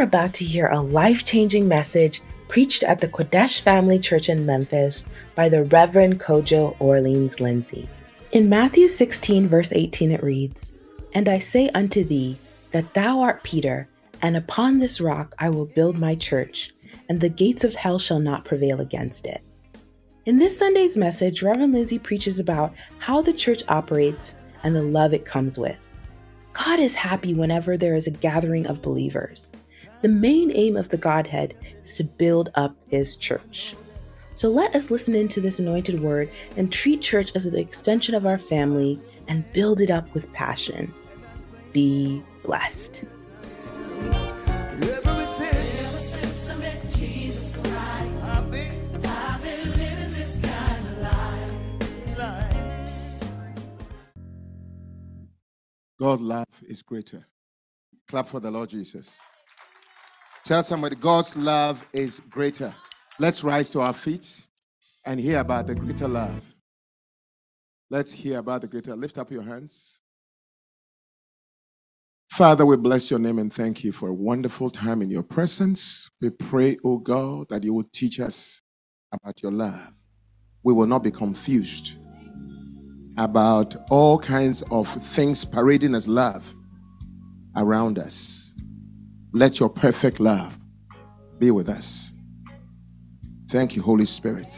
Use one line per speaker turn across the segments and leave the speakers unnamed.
are about to hear a life changing message preached at the Qodesh Family Church in Memphis by the Reverend Kojo Orleans Lindsay. In Matthew 16, verse 18, it reads, And I say unto thee that thou art Peter, and upon this rock I will build my church, and the gates of hell shall not prevail against it. In this Sunday's message, Reverend Lindsay preaches about how the church operates and the love it comes with. God is happy whenever there is a gathering of believers. The main aim of the Godhead is to build up His church. So let us listen into this anointed word and treat church as the extension of our family and build it up with passion. Be blessed.
God's love is greater. Clap for the Lord Jesus. Tell somebody, God's love is greater. Let's rise to our feet and hear about the greater love. Let's hear about the greater. Lift up your hands. Father, we bless your name and thank you for a wonderful time in your presence. We pray, O oh God, that you will teach us about your love. We will not be confused about all kinds of things parading as love around us. Let your perfect love be with us. Thank you, Holy Spirit.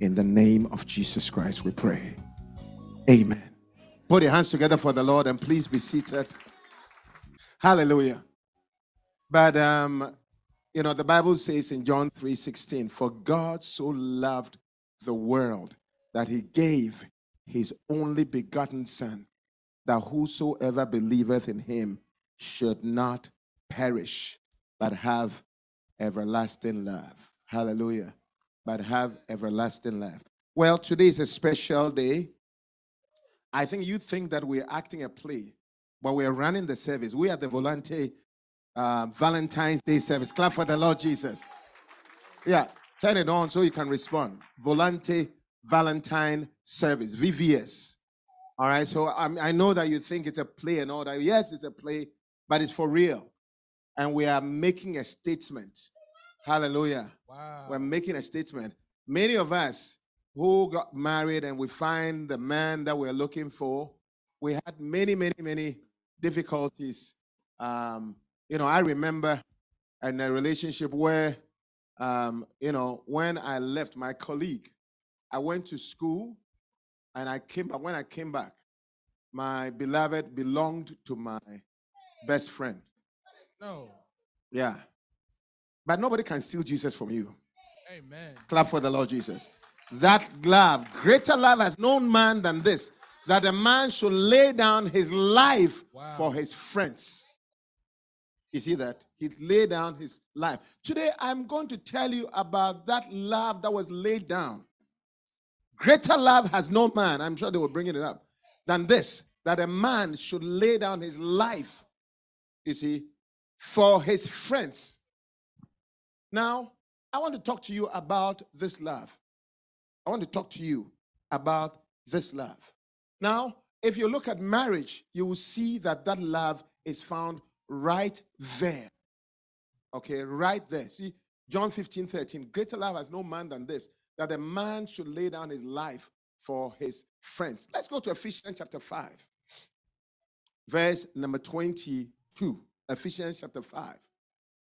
In the name of Jesus Christ, we pray. Amen. Put your hands together for the Lord and please be seated. Hallelujah. But um, you know, the Bible says in John 3:16, for God so loved the world that he gave his only begotten Son, that whosoever believeth in him should not perish, but have everlasting love. Hallelujah. But have everlasting love. Well, today is a special day. I think you think that we're acting a play, but we're running the service. We are the Volante uh, Valentine's Day service. Clap for the Lord Jesus. Yeah, turn it on so you can respond. Volante Valentine service, VVS. All right, so I'm, i know that you think it's a play and all that. Yes, it's a play, but it's for real. And we are making a statement. Hallelujah. Wow. We're making a statement. Many of us who got married and we find the man that we're looking for, we had many, many, many difficulties. Um, you know, I remember in a relationship where, um, you know, when I left my colleague, I went to school and I came back. When I came back, my beloved belonged to my best friend.
No.
Yeah. But nobody can steal Jesus from you.
Amen.
Clap for the Lord Jesus. That love, greater love has known man than this, that a man should lay down his life wow. for his friends. You see that? He laid down his life. Today, I'm going to tell you about that love that was laid down Greater love has no man, I'm sure they were bringing it up, than this that a man should lay down his life, you see, for his friends. Now, I want to talk to you about this love. I want to talk to you about this love. Now, if you look at marriage, you will see that that love is found right there. Okay, right there. See, John 15, 13. Greater love has no man than this, that a man should lay down his life for his friends. Let's go to Ephesians chapter 5, verse number 22. Ephesians chapter 5,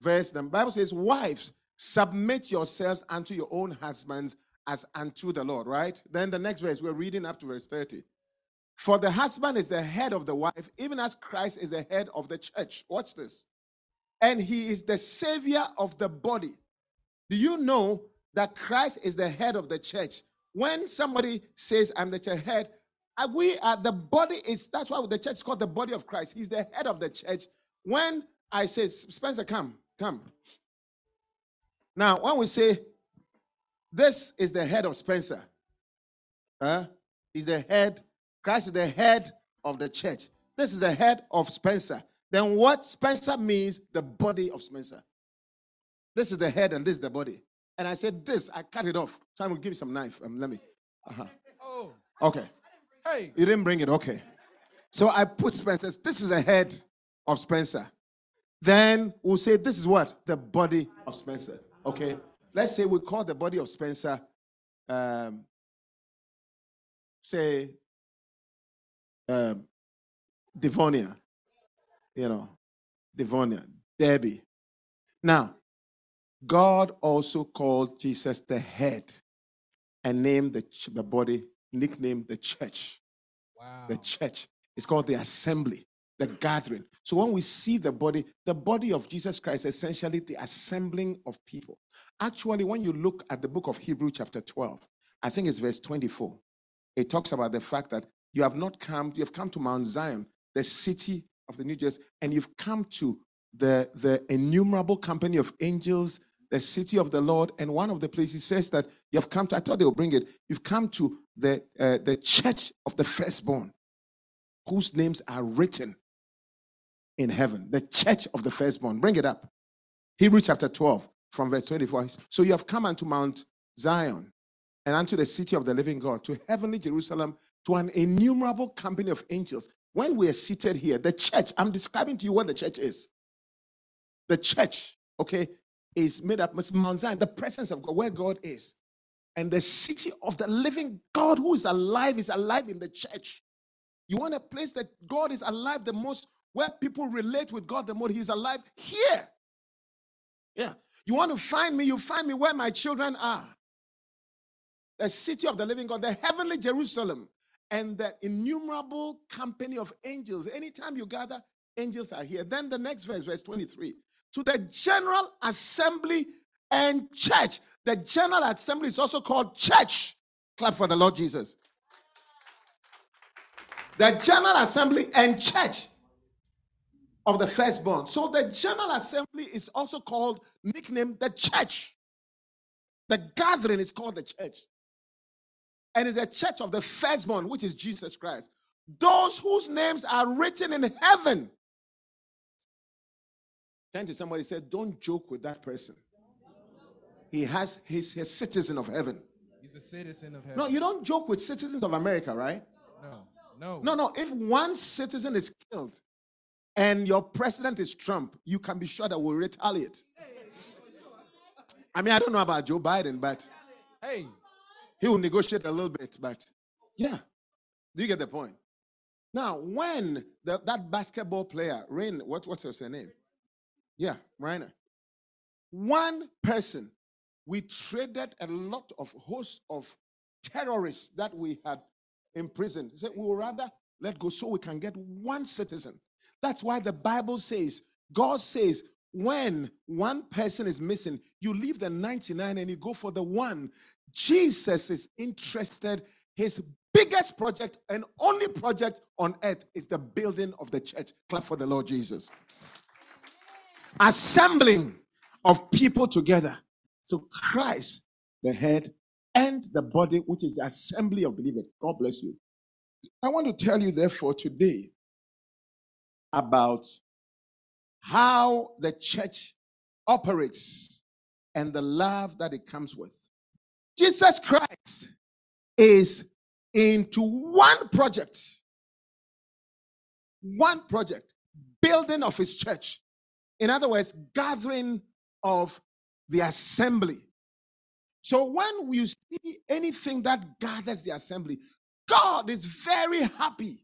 verse the Bible says, Wives, submit yourselves unto your own husbands as unto the Lord, right? Then the next verse, we're reading up to verse 30. For the husband is the head of the wife, even as Christ is the head of the church. Watch this. And he is the savior of the body. Do you know that Christ is the head of the church. When somebody says, I'm the church head, uh, we are the body is that's why the church is called the body of Christ. He's the head of the church. When I say, Spencer, come, come. Now, when we say this is the head of Spencer, uh, he's the head, Christ is the head of the church. This is the head of Spencer. Then what Spencer means, the body of Spencer. This is the head and this is the body. And I said, This, I cut it off. So I'm going to give you some knife. Um, let me. Uh-huh. Oh. Okay. Hey. You didn't bring it. Okay. So I put Spencer. This is a head of Spencer. then we'll say this is what? The body of Spencer. Okay. Let's say we call the body of Spencer, um, say, um, Devonia. You know, Devonia, Debbie. Now, God also called Jesus the head and named the, the body, nicknamed the church.
Wow.
The church. It's called the assembly, the gathering. So when we see the body, the body of Jesus Christ, essentially the assembling of people. Actually, when you look at the book of Hebrew, chapter 12, I think it's verse 24, it talks about the fact that you have not come, you have come to Mount Zion, the city of the New Jerusalem, and you've come to the, the innumerable company of angels, the city of the Lord. And one of the places says that you have come to, I thought they would bring it, you've come to the, uh, the church of the firstborn, whose names are written in heaven. The church of the firstborn. Bring it up. Hebrew chapter 12, from verse 24. So you have come unto Mount Zion and unto the city of the living God, to heavenly Jerusalem, to an innumerable company of angels. When we are seated here, the church, I'm describing to you what the church is. The church, okay, is made up of Mount Zion, the presence of God, where God is. And the city of the living God who is alive is alive in the church. You want a place that God is alive the most, where people relate with God the more He's alive? Here. Yeah. You want to find me, you find me where my children are. The city of the living God, the heavenly Jerusalem, and the innumerable company of angels. Anytime you gather, angels are here. Then the next verse, verse 23 to the general assembly and church. The general assembly is also called church. Clap for the Lord Jesus. The general assembly and church of the firstborn. So the general assembly is also called, nicknamed the church. The gathering is called the church. And it's the church of the firstborn, which is Jesus Christ. Those whose names are written in heaven Turn to somebody say, Don't joke with that person. He has he's a citizen of heaven.
He's a citizen of heaven.
No, you don't joke with citizens of America, right?
No. No.
No, no. If one citizen is killed and your president is Trump, you can be sure that we'll retaliate. I mean, I don't know about Joe Biden, but
Hey,
he will negotiate a little bit. But yeah, do you get the point? Now, when the, that basketball player, Rain, what, what's her name? Yeah, Rainer. One person, we traded a lot of hosts of terrorists that we had imprisoned. He said, we will rather let go so we can get one citizen. That's why the Bible says, God says, when one person is missing, you leave the 99 and you go for the one. Jesus is interested. His biggest project and only project on earth is the building of the church. Clap for the Lord Jesus assembling of people together. So Christ, the head, and the body, which is the assembly of believers. God bless you. I want to tell you, therefore, today about how the church operates and the love that it comes with. Jesus Christ is into one project, one project, building of his church. In other words, gathering of the assembly. So when you see anything that gathers the assembly, God is very happy.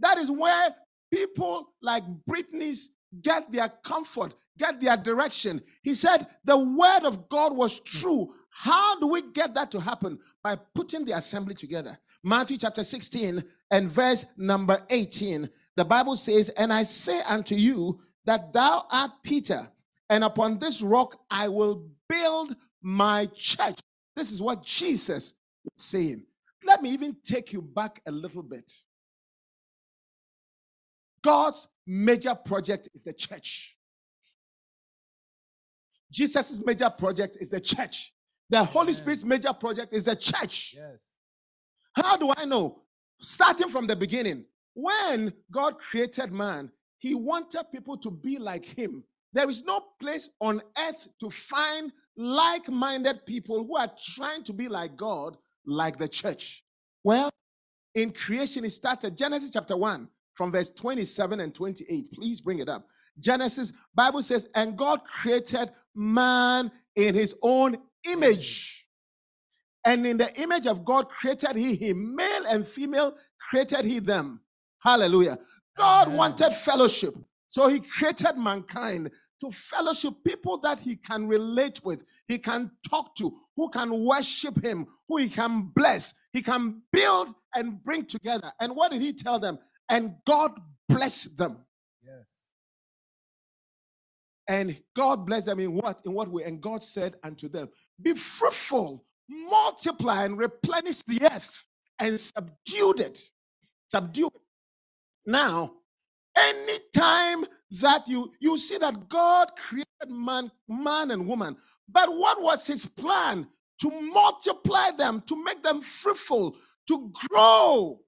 That is where people like Britney's get their comfort, get their direction. He said the word of God was true. How do we get that to happen? By putting the assembly together. Matthew chapter 16 and verse number 18. The Bible says, And I say unto you that thou art Peter, and upon this rock I will build my church. This is what Jesus was saying. Let me even take you back a little bit. God's major project is the church. Jesus' major project is the church. The Holy Spirit's major project is the church.
yes.
How do I know? Starting from the beginning, when God created man, he wanted people to be like him. There is no place on earth to find like minded people who are trying to be like God, like the church. Well, in creation, it started Genesis chapter 1 from verse 27 and 28. Please bring it up. Genesis, Bible says, and God created man in his own image. And in the image of God created he him, male and female created he them. Hallelujah. God
Amen.
wanted fellowship. So he created mankind to fellowship people that he can relate with, he can talk to, who can worship him, who he can bless, he can build and bring together. And what did he tell them? And God blessed them.
Yes.
And God blessed them in what? In what way? And God said unto them, Be fruitful, multiply, and replenish the earth, and subdue it. Subdue it. Now, anytime that you you see that God created man, man and woman, but what was his plan? To multiply them, to make them fruitful, to grow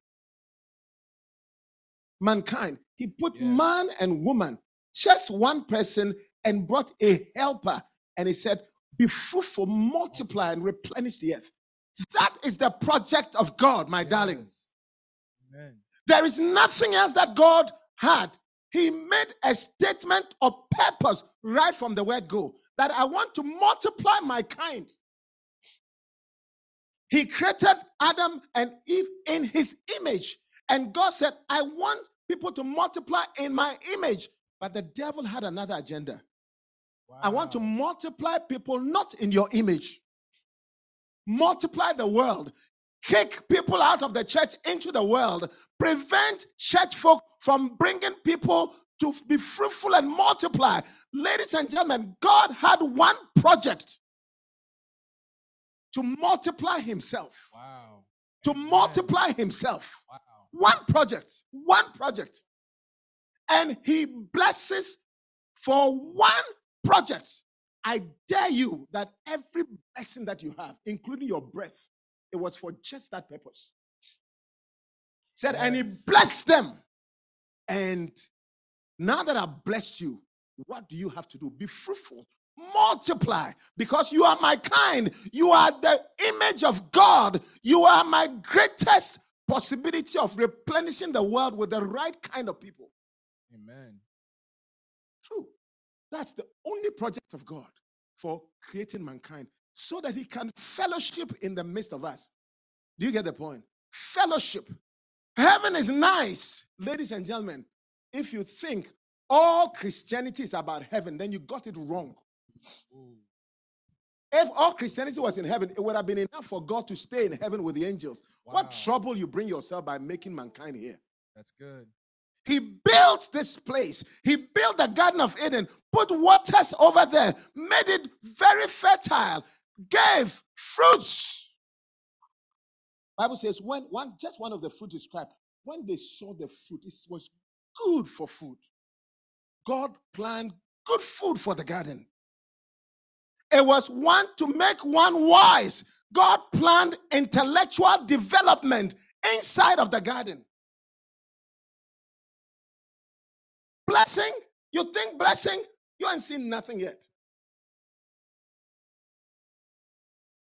mankind. He put
Yes.
man and woman, just one person, and brought a helper. And he said, Be fruitful, multiply, and replenish the earth. That is the project of God, my.
Yes. Amen.
There is nothing else that God had. He made a statement of purpose right from the word go that I want to multiply my kind. He created Adam and Eve in his image. And God said, I want people to multiply in my image. But the devil had another agenda. I want to multiply people not in your image. Multiply the world. Kick people out of the church into the world. Prevent church folk from bringing people to be fruitful and multiply. Ladies and gentlemen, God had one project to multiply himself.
Wow.
To
Amen.
multiply himself.
Wow.
One project. One project. And he blesses for one project. I dare you that every blessing that you have, including your breath, it was for just that purpose. Said, and he blessed them. And now that I've blessed you, what do you have to do? Be fruitful, multiply, because you are my kind. You are the image of God. You are my greatest possibility of replenishing the world with the right kind of people.
Amen.
True. That's the only project of God for creating mankind so that he can fellowship in the midst of us. Do you get the point? Fellowship. Heaven is nice, ladies and gentlemen. If you think all Christianity is about heaven, then you got it wrong.
Ooh.
If all Christianity was in heaven, it would have been enough for God to stay in heaven with the angels. What trouble you bring yourself by making mankind here?
That's good.
He built this place. He built the Garden of Eden, put waters over there, made it very fertile, gave fruits. Bible says when one just one of the fruit described, when they saw the fruit, it was good for food. God planned good food for the garden. It was one to make one wise. God planned intellectual development inside of the garden. Blessing, you think blessing, you ain't seen nothing yet.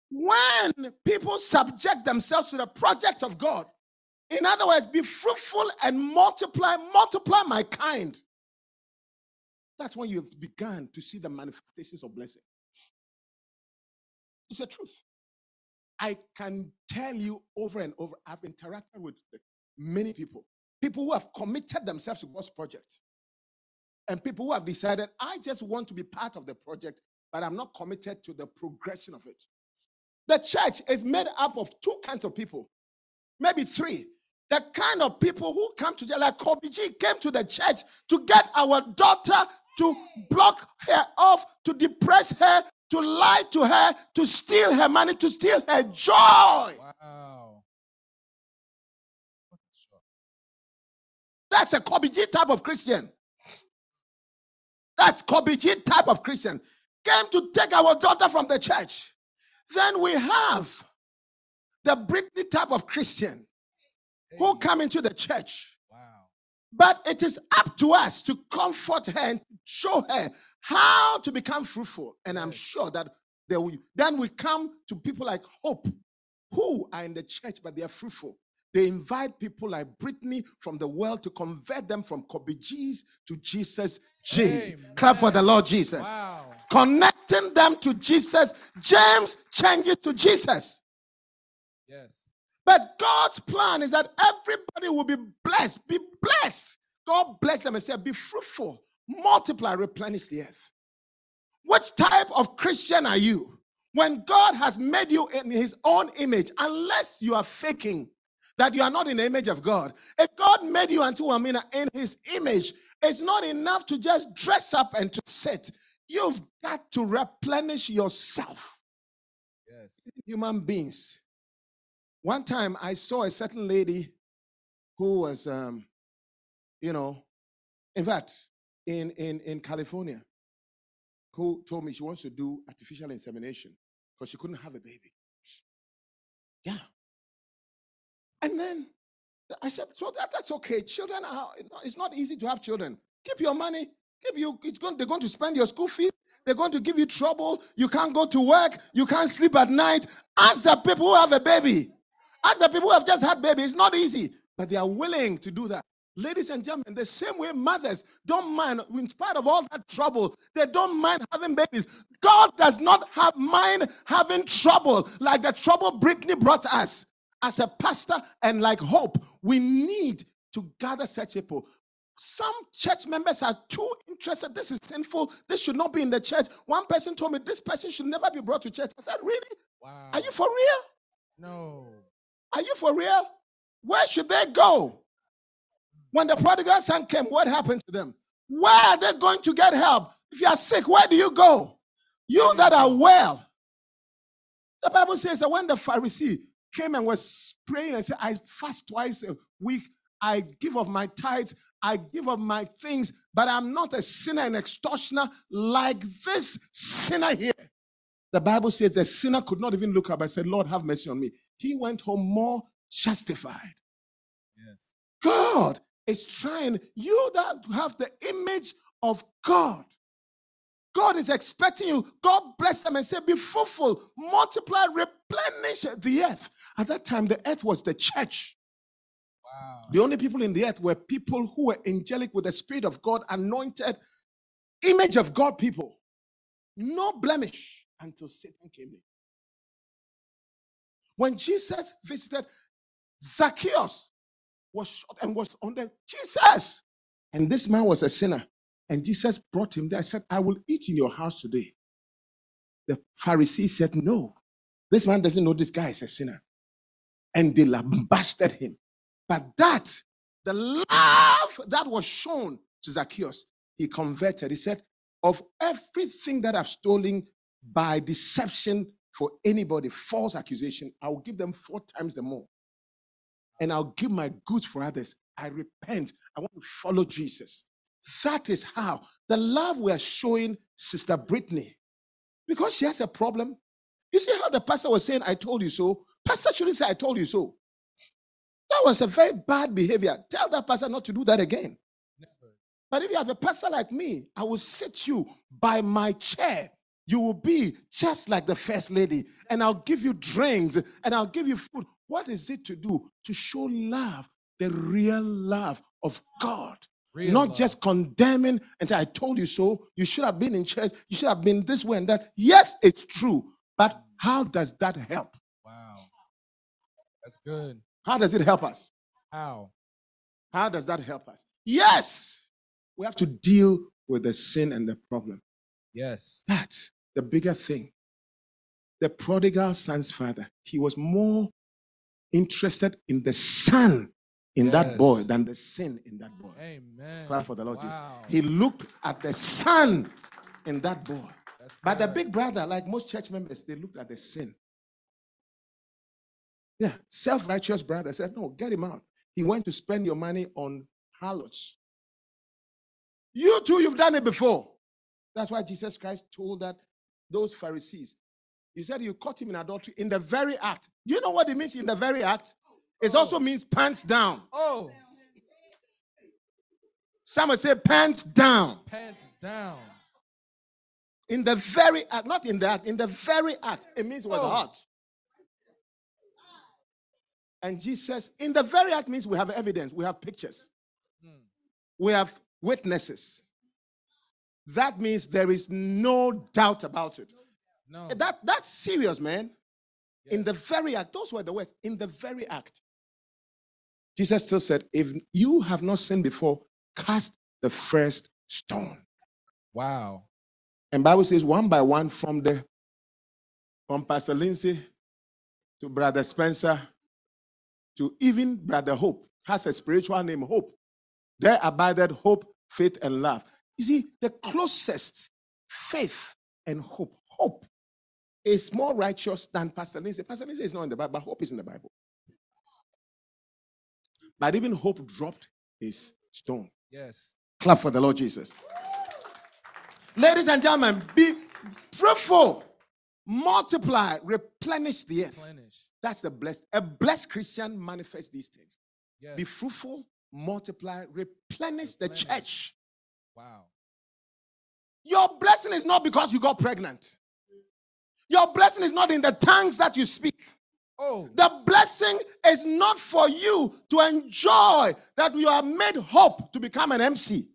When people subject themselves to the project of God, in other words, be fruitful and multiply, multiply my kind. That's when you've begun to see the manifestations of blessing. It's the truth. I can tell you over and over, I've interacted with many people, people who have committed themselves to God's project, and people who have decided, I just want to be part of the project, but I'm not committed to the progression of it. The church is made up of two kinds of people, maybe three. The kind of people who come to church, like Kobe G came to the church to get our daughter to block her off, to depress her, to lie to her, to steal her money, to steal her joy.
Wow. What a shock.
That's a Kobe G type of Christian. That's Kobe G type of Christian. Came to take our daughter from the church. Then we have the Britney type of Christian who come into the church. But it is up to us to comfort her and show her how to become fruitful. And I'm sure that there will, then we come to people like Hope, who are in the church, but they are fruitful. They invite people like Brittany from the world to convert them from Kobe G's to Jesus G. Clap for the Lord Jesus.
Wow.
Connecting them to Jesus. James changes to Jesus.
Yes.
But God's plan is that everybody will be blessed. Be blessed. God bless them and say, Be fruitful, multiply, replenish the earth. Which type of Christian are you? When God has made you in his own image, unless you are faking that you are not in the image of God, if God made you unto Amina in his image, it's not enough to just dress up and to sit. You've got to replenish yourself.
Yes.
Human beings. One time I saw a certain lady who was, um, you know, in fact, in, in, in California, who told me she wants to do artificial insemination because she couldn't have a baby. Yeah. And then I said, so that, that's okay. Children are, it's not easy to have children. Keep your money. Keep you, it's going, they're going to spend your school fees. They're going to give you trouble. You can't go to work. You can't sleep at night. Ask the people who have a baby. Ask the people who have just had babies, It's not easy, but they are willing to do that. Ladies and gentlemen, the same way mothers don't mind, in spite of all that trouble, they don't mind having babies. God does not have mind having trouble like the trouble Brittany brought us. As a pastor and like hope, we need to gather such people. Some church members are too interested. This is sinful. This should not be in the church. One person told me this person should never be brought to church. I said, Really?
Wow.
Are you for real?
No.
Are you for real? Where should they go? When the prodigal son came, what happened to them? Where are they going to get help? If you are sick, where do you go? You that are well. The Bible says that when the Pharisee came and was praying and said, I fast twice a week, I give of my tithes, I give of my things, but I'm not a sinner and extortioner like this sinner here. The Bible says the sinner could not even look up and said, Lord, have mercy on me. He went home more justified.
Yes.
God is trying, you that have the image of God. God is expecting you. God bless them and say, Be fruitful, multiply, replenish the earth. At that time, the earth was the church.
Wow.
The only people in the earth were people who were angelic with the Spirit of God, anointed, image of God people. No blemish until Satan came in. When Jesus visited Zacchaeus, was shot and was on the Jesus. And this man was a sinner. And Jesus brought him there. I said, I will eat in your house today. The Pharisee said, No, this man doesn't know this guy is a sinner. And they lambasted him. But that, the love that was shown to Zacchaeus, he converted. He said, Of everything that I've stolen by deception for anybody, false accusation, I will give them four times the more. And I'll give my goods for others. I repent. I want to follow Jesus. That is how the love we are showing Sister Brittany, because she has a problem. You see how the pastor was saying, I told you so? Pastor shouldn't say, I told you so. That was a very bad behavior. Tell that pastor not to do that again.
Never.
But if you have a pastor like me, I will sit you by my chair. You will be just like the first lady, and I'll give you drinks and I'll give you food. What is it to do? To show love, the real love of God.
Real
Not
love.
just condemning and say, I told you so. You should have been in church. You should have been this way and that. Yes, it's true. But how does that help?
Wow. That's good.
How does it help us?
How?
How does that help us? Yes, we have to deal with the sin and the problem.
Yes.
But the bigger thing, the prodigal son's father, he was more interested in the son in that boy than the sin in that boy.
Amen.
Clap for the Lord Jesus. He looked at the son in that boy.
That's
But the big brother, like most church members, they looked at the sin. Yeah, self righteous brother said, No, get him out. He went to spend your money on harlots. You too, you've done it before. That's why Jesus Christ told that those Pharisees. He said you caught him in adultery in the very act. Do you know what it means in the very act? It also
Oh.
means pants down.
Oh,
Someone say pants down.
pants down.
In the very act, not in that, in the very act. It means it was
Oh.
hot. And Jesus, in the very act, means we have evidence, we have pictures,
Mm.
we have witnesses. That means there is no doubt about it.
No.
Eh, that, that's serious, man. In the very act, those were the words, in the very act. Jesus still said, If you have not sinned before, cast the first stone.
Wow.
And Bible says one by one from the from Pastor Lindsay to Brother Spencer to even Brother Hope has a spiritual name, Hope. There abided hope, faith, and love. You see, the ah. closest faith and hope. Hope is more righteous than Pastor Lindsay. Pastor Lindsay is not in the Bible, but hope is in the Bible. But even hope dropped his stone.
Yes.
Clap for the Lord Jesus. Ladies and gentlemen, be fruitful, multiply, replenish the earth.
Replenish.
That's the blessed. A blessed Christian manifests these things.
Yes.
Be fruitful, multiply, replenish the church.
Wow.
Your blessing is not because you got pregnant. Your blessing is not in the tongues that you speak.
Oh.
The blessing is not for you to enjoy that you are made hope to become an MC.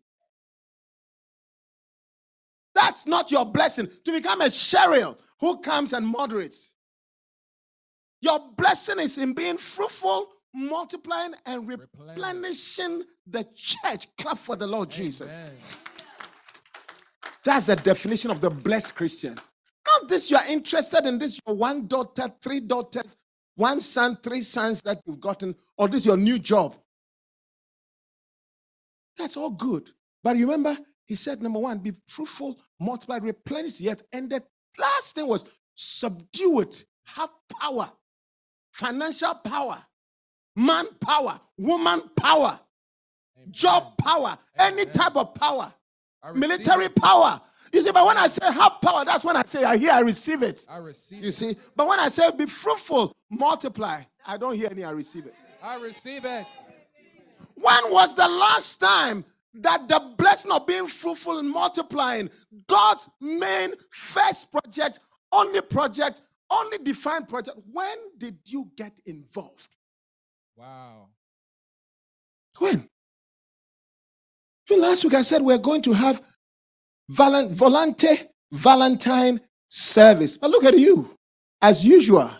That's not your blessing to become a Cheryl who comes and moderates. Your blessing is in being fruitful, multiplying, and replenishing the church. Clap for the Lord Jesus.
Amen.
That's the definition of the blessed Christian. Not this, you are interested in this, your one daughter, three daughters, one son, three sons that you've gotten, or this your new job. That's all good. But remember, he said, number one, be fruitful, multiply, replenish the earth. And the last thing was subdue it, have power, financial power, man power, woman power,
Amen.
job power, any type of power military
it.
power. You see, but when I say have power, that's when I say I hear I receive it.
I receive
You
it.
see, but when I say be fruitful, multiply, I don't hear any I receive it.
I receive it.
When was the last time that the blessing of being fruitful and multiplying, God's main first project, only project, only defined project, when did you get involved?
Wow.
When? Even last week I said we're going to have valen- volante Valentine service. But look at you. As usual,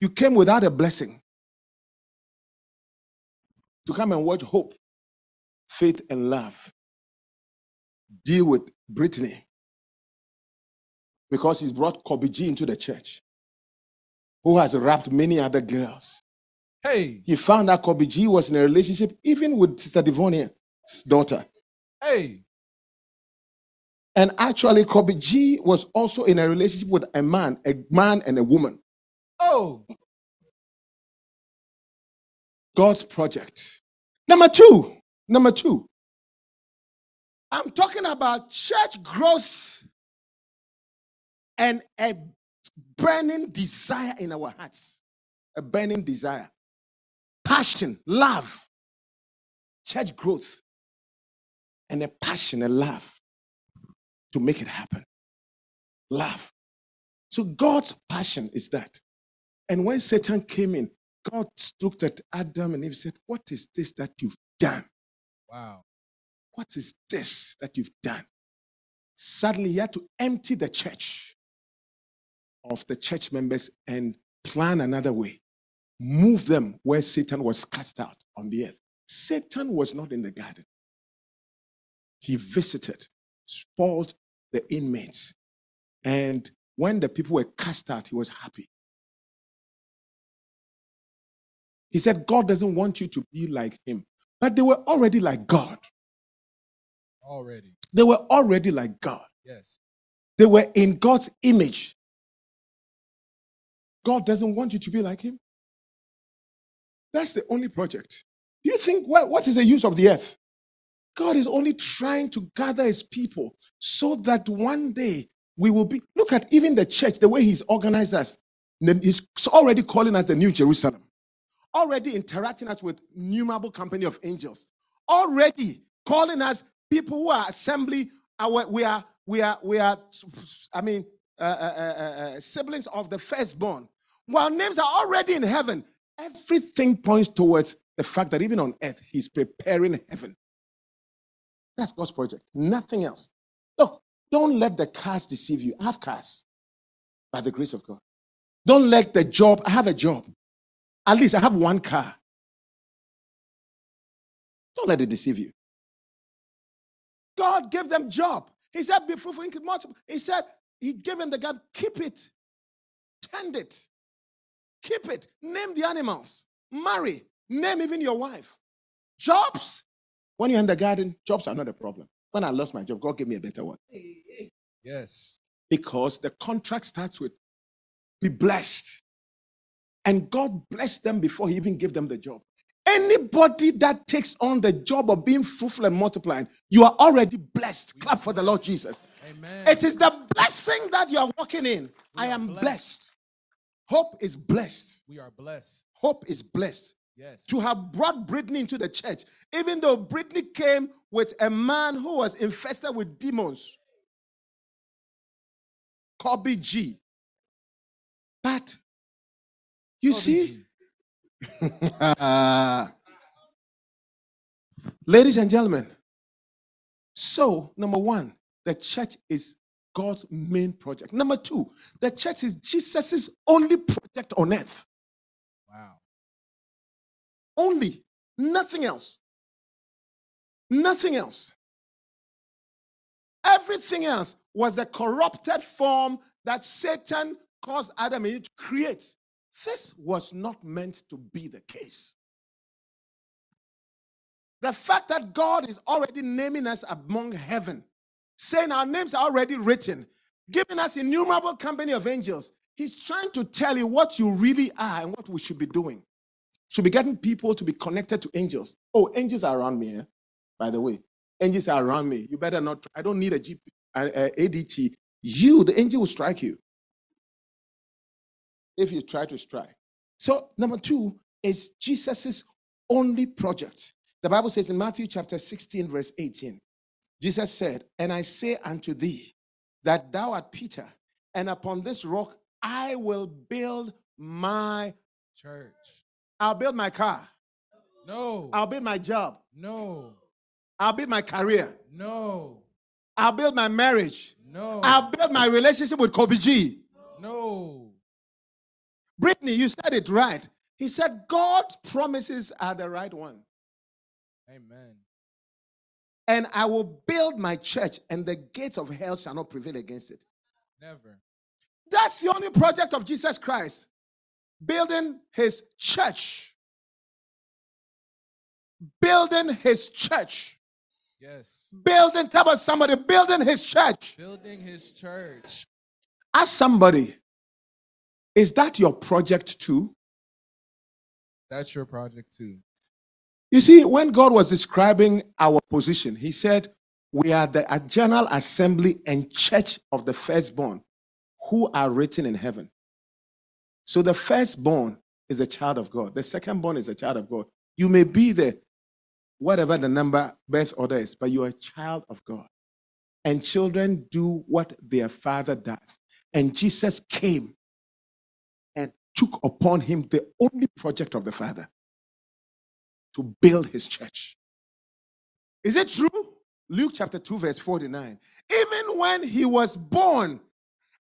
you came without a blessing to come and watch hope, faith, and love deal with Brittany because he's brought Kobe G into the church, who has wrapped many other girls.
Hey.
He found out Kobe G was in a relationship even with Sister Devonia's daughter.
Hey.
And actually, Kobe G was also in a relationship with a man, a man and a woman.
Oh.
God's project. Number two, number two. I'm talking about church growth and a burning desire in our hearts. A burning desire, passion, love, church growth, and a passion, a love to make it happen. Love. So God's passion is that. And when Satan came in, God looked at Adam and he said, What is this that you've done?
Wow.
What is this that you've done? Suddenly, he had to empty the church of the church members and plan another way. Move them where Satan was cast out on the earth. Satan was not in the garden. He visited, spoiled the inmates. And when the people were cast out, he was happy. He said, God doesn't want you to be like him. But they were already like God.
Already.
They were already like God.
Yes.
They were in God's image. God doesn't want you to be like him. That's the only project. Do you think what, what is the use of the earth? God is only trying to gather his people so that one day we will be. Look at even the church, the way he's organized us. He's already calling us the New Jerusalem, already interacting us with innumerable company of angels, already calling us people who are assembly. Our, we are, we are, we are. I mean, uh, uh, uh, uh, siblings of the firstborn. While names are already in heaven, Everything points towards the fact that even on earth, he's preparing heaven. That's God's project, nothing else. Look, don't let the cars deceive you. I have cars by the grace of God. Don't let the job, I have a job. At least I have one car. Don't let it deceive you. God gave them job. He said, be fruitful, multiple. He said, He gave them the God, keep it, tend it, keep it, name the animals, marry, name even your wife. Jobs. When you're in the garden, jobs are not a problem. When I lost my job, God gave me a better one.
Yes.
Because the contract starts with be blessed. And God blessed them before He even gave them the job. Anybody that takes on the job of being fruitful and multiplying, you are already blessed. Clap for the Lord. Jesus.
Amen.
It is the blessing that you are walking in.
We
I am blessed.
blessed.
Hope is blessed.
We are blessed.
Hope is blessed.
Yes.
To have brought Brittany into the church, even though Brittany came with a man who was infested with demons, Kobe G. But you
Kobe
see. Ladies and gentlemen, so number one, the church is God's main project. Number two, the church is Jesus' only project on earth.
Wow.
Only, nothing else. Nothing else. Everything else was the corrupted form that Satan caused Adam and Eve to create. This was not meant to be the case. The fact that God is already naming us among heaven, saying our names are already written, giving us innumerable company of angels, He's trying to tell you what you really are and what we should be doing. Should be getting people to be connected to angels. Oh, angels are around me, eh? by the way. Angels are around me. You better not. I don't need a GP, uh, uh, ADT. You, the angel will strike you if you try to strike. So, number two is Jesus's only project. The Bible says in Matthew chapter 16, verse 18, Jesus said, And I say unto thee that thou art Peter, and upon this rock I will build my,
Church.
I'll build my car,
No.
I'll build my job,
No.
I'll build my career,
No.
I'll build my marriage,
No.
I'll build my relationship with Kobe G.
No.
Brittany, you said it right. He said God's promises are the right one.
Amen.
And I will build my church, and the gates of hell shall not prevail against it.
Never.
That's the only project of Jesus Christ. Building his church. Building his church.
Yes.
Building, tell us somebody, building his church.
Building his church.
Ask somebody, is that your project too?
That's your project too.
You see, when God was describing our position, He said, We are the general assembly and church of the firstborn who are written in heaven. So the firstborn is a child of God, the secondborn is a child of God. You may be the whatever the number birth order is, but you are a child of God. And children do what their father does. And Jesus came and took upon him the only project of the Father to build his church. Is it true? Luke chapter 2, verse 49. Even when he was born,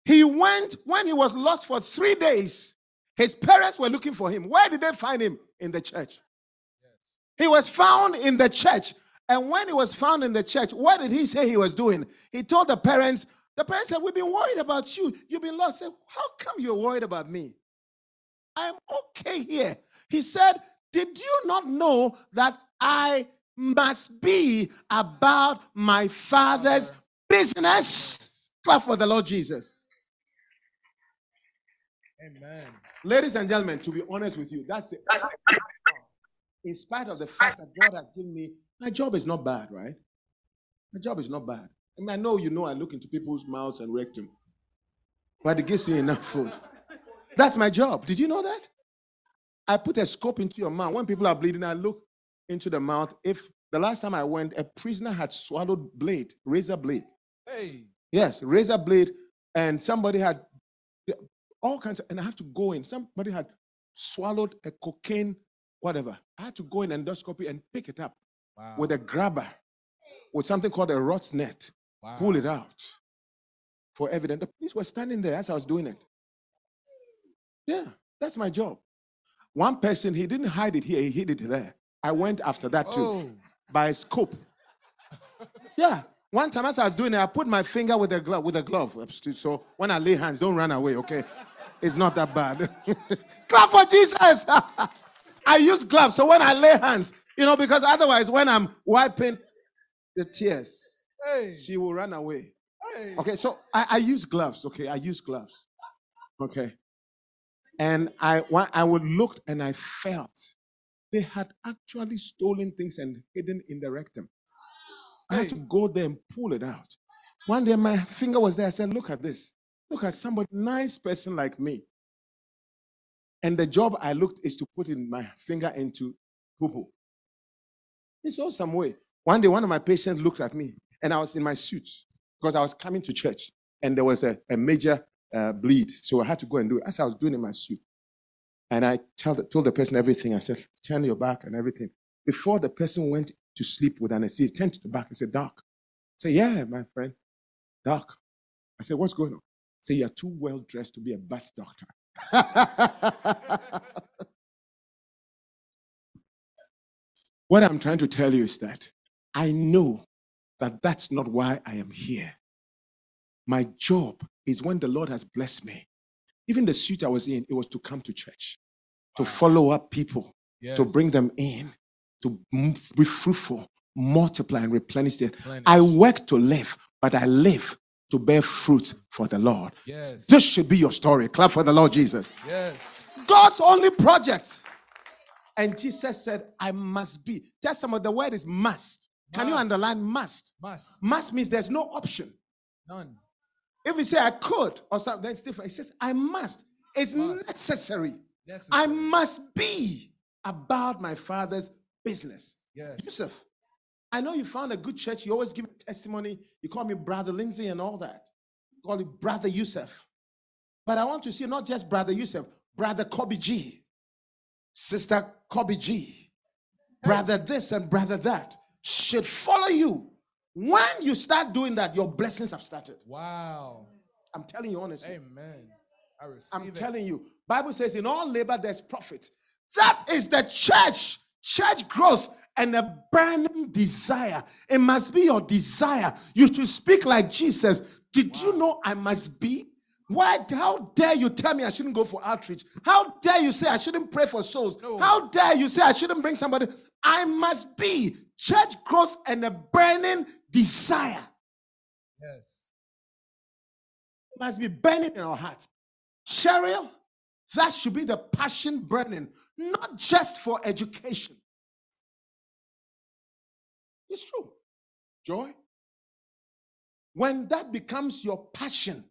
he went, when he was lost for three days, his parents were looking for him. Where did they find him? In the church. He was found in the church. And when he was found in the church, what did he say he was doing? He told the parents, the parents said, We've been worried about you. You've been lost. Said, How come you're worried about me? I'm okay here. He said, Did you not know that I must be about my father's business? Clap for the Lord Jesus.
Amen.
Ladies and gentlemen, to be honest with you, that's it. In spite of the fact that God has given me, my job is not bad, right? My job is not bad. I mean, I know you know I look into people's mouths and rectum, but it gives me enough food. That's my job. Did you know that? I put a scope into your mouth. When people are bleeding, I look into the mouth. If the last time I went, a prisoner had swallowed blade, razor blade.
Hey.
Yes, razor blade, and somebody had all kinds of, and I have to go in. Somebody had swallowed a cocaine, whatever. I had to go in endoscopy and pick it up
Wow.
with a grabber, with something called a Roth Net,
wow.
pull it out for evidence. The police were standing there as I was doing it. Yeah, that's my job. One person, he didn't hide it here, he hid it there. I went after that too
Oh.
by scope. Yeah. One time as I was doing it, I put my finger with a glove with a glove. So when I lay hands, don't run away, okay? It's not that bad. Clap for Jesus. I use gloves. So when I lay hands, you know, because otherwise when I'm wiping the tears,
Hey.
she will run away.
Hey.
Okay, so I, I use gloves. Okay, I use gloves. Okay. And I I would look and I felt they had actually stolen things and hidden in the rectum. I had to go there and pull it out. One day my finger was there. I said, Look at this. Look at somebody, nice person like me. And the job I looked is to put in my finger into poo poo. It's all some way. One day, one of my patients looked at me and I was in my suit because I was coming to church and there was a, a major uh, bleed. So I had to go and do it as I was doing it my suit. And I tell the, told the person everything. I said, turn your back and everything. Before the person went to sleep with anesthesia, turned to the back and said, Doc. I said, Yeah, my friend. Doc. I said, What's going on? Said, You're too well dressed to be a bat doctor. what I'm trying to tell you is that I know that that's not why I am here. My job is when the Lord has blessed me. Even the suit I was in, it was to come to church, to
Wow.
follow up people,
Yes.
to bring them in, to be fruitful, multiply, and replenish it.
Replenish.
I work to live, but I live to bear fruit for the Lord.
Yes.
This should be your story. Clap for the Lord Jesus.
Yes.
God's only project. And Jesus said, I must be. Tell someone the word is must. Can you underline must?
Must.
Must means there's no option.
None.
If you say I could or something, then it's different. It says I must. It's
Must.
necessary.
Yes.
I must be about my father's business.
Yes.
Yusuf, I know you found a good church. You always give testimony. You call me Brother Lindsay and all that. You call me Brother Yusuf. But I want to see not just Brother Yusuf, Brother Kobe G, Sister Kobe G, Brother this and Brother that should follow you. When you start doing that, your blessings have started.
Wow.
I'm telling you honestly.
Amen. I receive
I'm
it.
telling you. Bible says in all labor there's profit. That is the church, church growth and a burning desire. It must be your desire. You should speak like Jesus. Did you know I must be? Why? How dare you tell me I shouldn't go for outreach? How dare you say I shouldn't pray for souls?
No.
How dare you say I shouldn't bring somebody? I must be church growth and a burning desire.
Yes.
must be burning in our hearts. Cheryl, that should be the passion burning, not just for education. It's true. Joy. When that becomes your passion,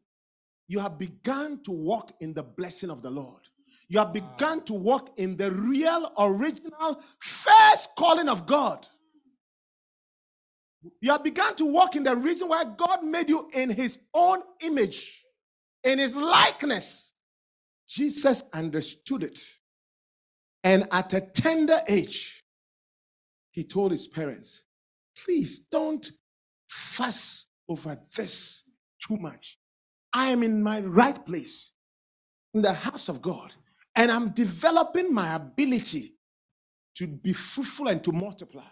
you have begun to walk in the blessing of the Lord. You have begun to walk in the real, original, first calling of God. You have begun to walk in the reason why God made you in his own image, in his likeness. Jesus understood it. And at a tender age, he told his parents, please don't fuss over this too much. I am in my right place in the house of God, and I'm developing my ability to be fruitful and to multiply.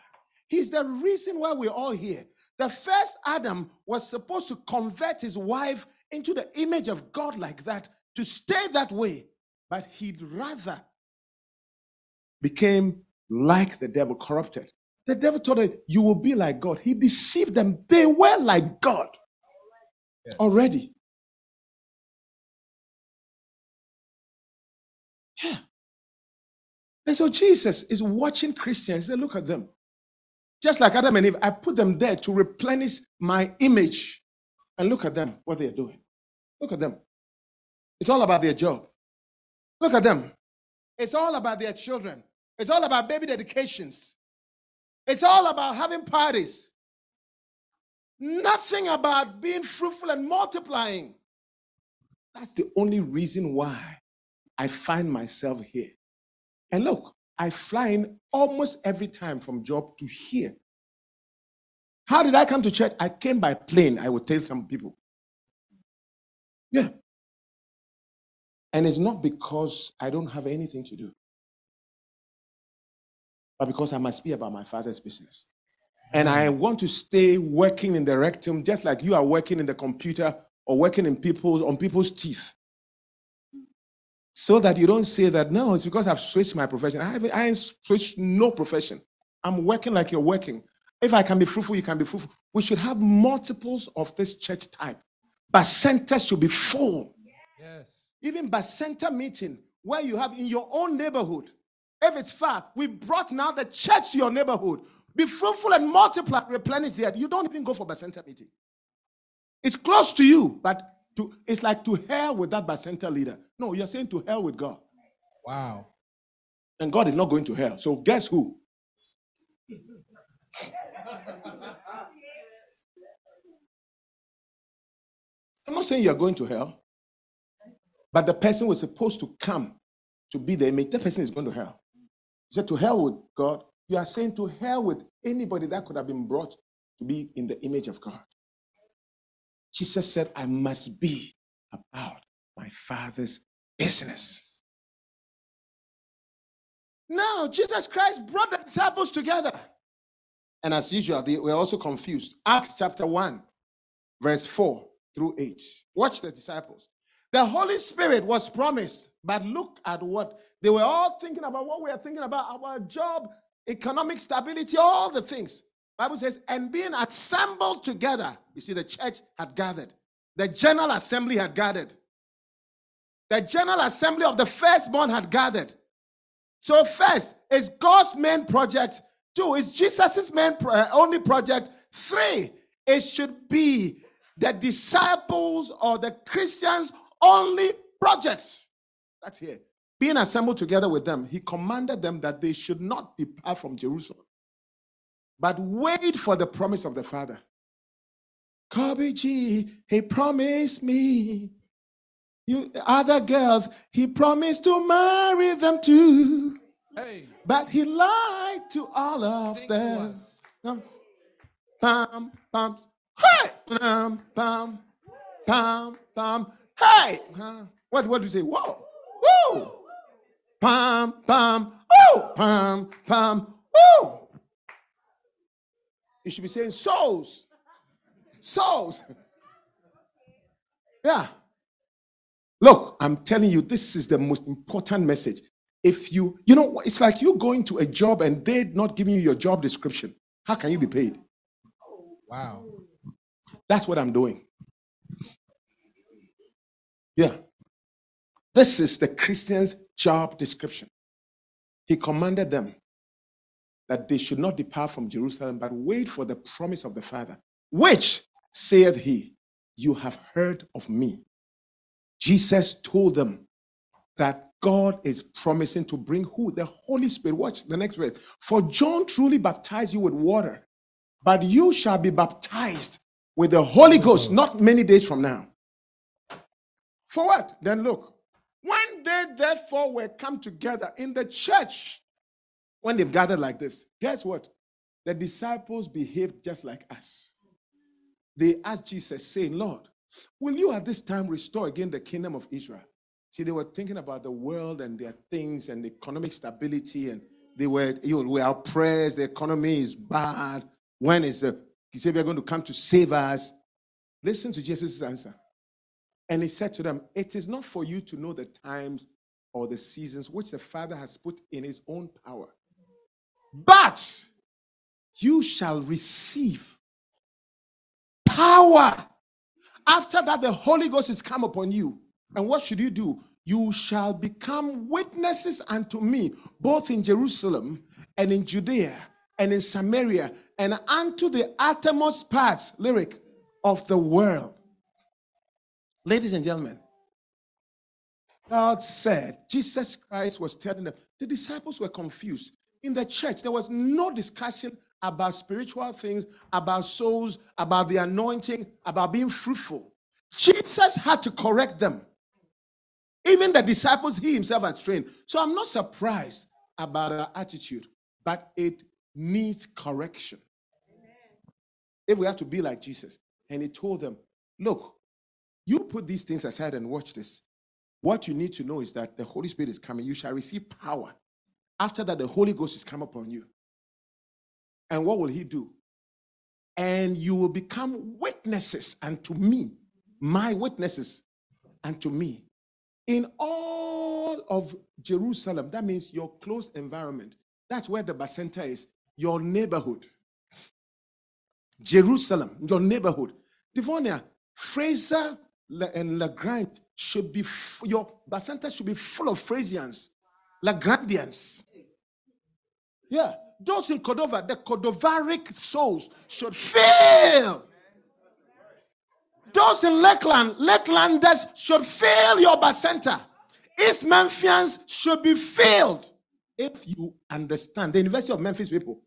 He's the reason why we're all here. The first Adam was supposed to convert his wife into the image of God like that, to stay that way, but he'd rather became like the devil, corrupted. The devil told her, You will be like God. He deceived them. They were like God
Yes.
already. Yeah. And so Jesus is watching Christians. Say, look at them. Just like Adam and Eve, I put them there to replenish my image. And look at them, what they're doing. Look at them. It's all about their job. Look at them. It's all about their children. It's all about baby dedications. It's all about having parties. Nothing about being fruitful and multiplying. That's the only reason why I find myself here. And look, I fly in almost every time from job to here. How did I come to church? I came by plane, I would tell some people. Yeah. And it's not because I don't have anything to do, but because I must be about my father's business. And I mm. want to stay working in the rectum just like you are working in the computer or working in people's on people's teeth. So that you don't say that no, it's because I've switched my profession. I haven't I ain't switched no profession. I'm working like you're working. If I can be fruitful, you can be fruitful. We should have multiples of this church type. But centers should be full.
Yes.
Even Bacenta meeting, where you have in your own neighborhood. If it's far, we brought now the church to your neighborhood. Be fruitful and multiply, replenish the earth. You don't even go for Bacenta meeting. It's close to you, but to, it's like to hell with that center leader. No, you're saying to hell with God.
Wow.
And God is not going to hell. So guess who? I'm not saying you're going to hell, but the person was supposed to come to be the image. That person is going to hell. You said to hell with God. You are saying to hell with anybody that could have been brought to be in the image of God. Jesus said, I must be about my father's business. Now, Jesus Christ brought the disciples together. And as usual, they were also confused. Acts chapter 1, verse 4 through 8. Watch the disciples. The Holy Spirit was promised, but look at what they were all thinking about what we are thinking about our job, economic stability, all the things. Bible says, and being assembled together. You see, the church had gathered. The general assembly had gathered. The general assembly of the firstborn had gathered. So, first is God's main project. Two is Jesus's main pro- uh, only project. Three, it should be the disciples or the Christians' only project. That's here. Being assembled together with them, he commanded them that they should not depart from Jerusalem, but wait for the promise of the Father. Kobe G, he promised me. You other girls, he promised to marry them too.
Hey.
But he lied to all of
Sing
them. Pam, pam, hey, pam, pam, pam, pam, hey. What, what do you say? Whoa, whoa, pam, pam, oh, pam, pam, oh. You should be saying souls, souls. Yeah. Look, I'm telling you, this is the most important message. If you, you know, it's like you going to a job and they're not giving you your job description. How can you be paid?
Wow.
That's what I'm doing. Yeah. This is the Christian's job description. He commanded them that they should not depart from Jerusalem, but wait for the promise of the Father, which, saith he, you have heard of me. Jesus told them that God is promising to bring who? The Holy Spirit. Watch the next verse. For John truly baptized you with water, but you shall be baptized with the Holy Ghost not many days from now. For what? Then look, when they therefore were come together in the church, when they've gathered like this, guess what? The disciples behaved just like us. They asked Jesus, saying, Lord, will you at this time restore again the kingdom of Israel? See, they were thinking about the world and their things and economic stability, and they were, you know, we are oppressed, the economy is bad. When is the We're going to come to save us. Listen to Jesus' answer. And he said to them, It is not for you to know the times or the seasons which the Father has put in his own power, but you shall receive power. After that, the Holy Ghost is come upon you. And what should you do? You shall become witnesses unto me, both in Jerusalem and in Judea and in Samaria and unto the uttermost parts, lyric, of the world. Ladies and gentlemen, God said, Jesus Christ was telling them, the disciples were confused. In the church, there was no discussion about spiritual things, about souls, about the anointing, about being fruitful. Jesus had to correct them. Even the disciples he himself had trained. So I'm not surprised about our attitude, but it needs correction. If we have to be like Jesus, and he told them, Look, you put these things aside and watch this. What you need to know is that the Holy Spirit is coming. You shall receive power. After that, the Holy Ghost is come upon you. And what will he do? And you will become witnesses unto me, my witnesses unto me, in all of Jerusalem. That means your close environment. That's where the Bacenta is, your neighborhood. Jerusalem, your neighborhood. Devonia, Frayser and LaGrange should be, your Bacenta should be full of Frasians, LaGrandians. Yeah, those in Cordova, the Cordovaric souls should fail. Those in Lakeland, Lakelanders should fail your Bacenta. East Memphians should be filled. If you understand the University of Memphis people.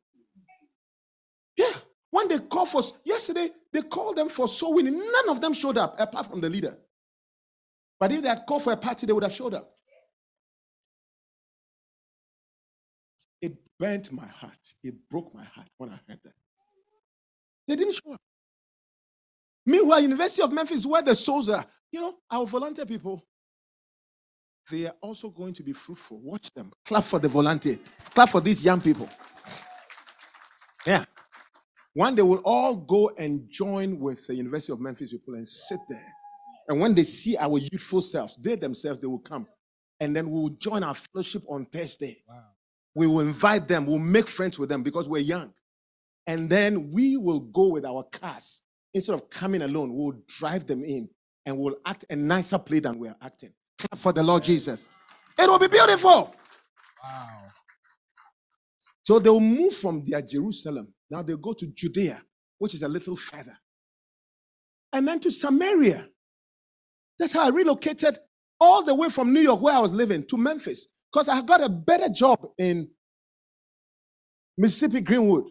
Yeah, when they call for yesterday, they called them for soul winning. None of them showed up apart from the leader. But if they had called for a party, they would have showed up. Burnt my heart. It broke my heart when I heard that. They didn't show up. Meanwhile, University of Memphis, where the souls are, you know, our volunteer people, they are also going to be fruitful. Watch them. Clap for the volunteer. Clap for these young people. Yeah. One day we'll all go and join with the University of Memphis people and sit there. And when they see our youthful selves, they themselves, they will come. And then we will join our fellowship on Thursday. Wow. We will invite them, we'll make friends with them because we're young. And then we will go with our cars. Instead of coming alone, we'll drive them in and we'll act a nicer play than we're acting. Clap for the Lord Jesus. It will be beautiful. Wow. So they'll move from their Jerusalem now they go to Judea, which is a little further. And then to Samaria. That's how I relocated all the way from New York, where I was living, to Memphis, because I got a better job in Mississippi Greenwood.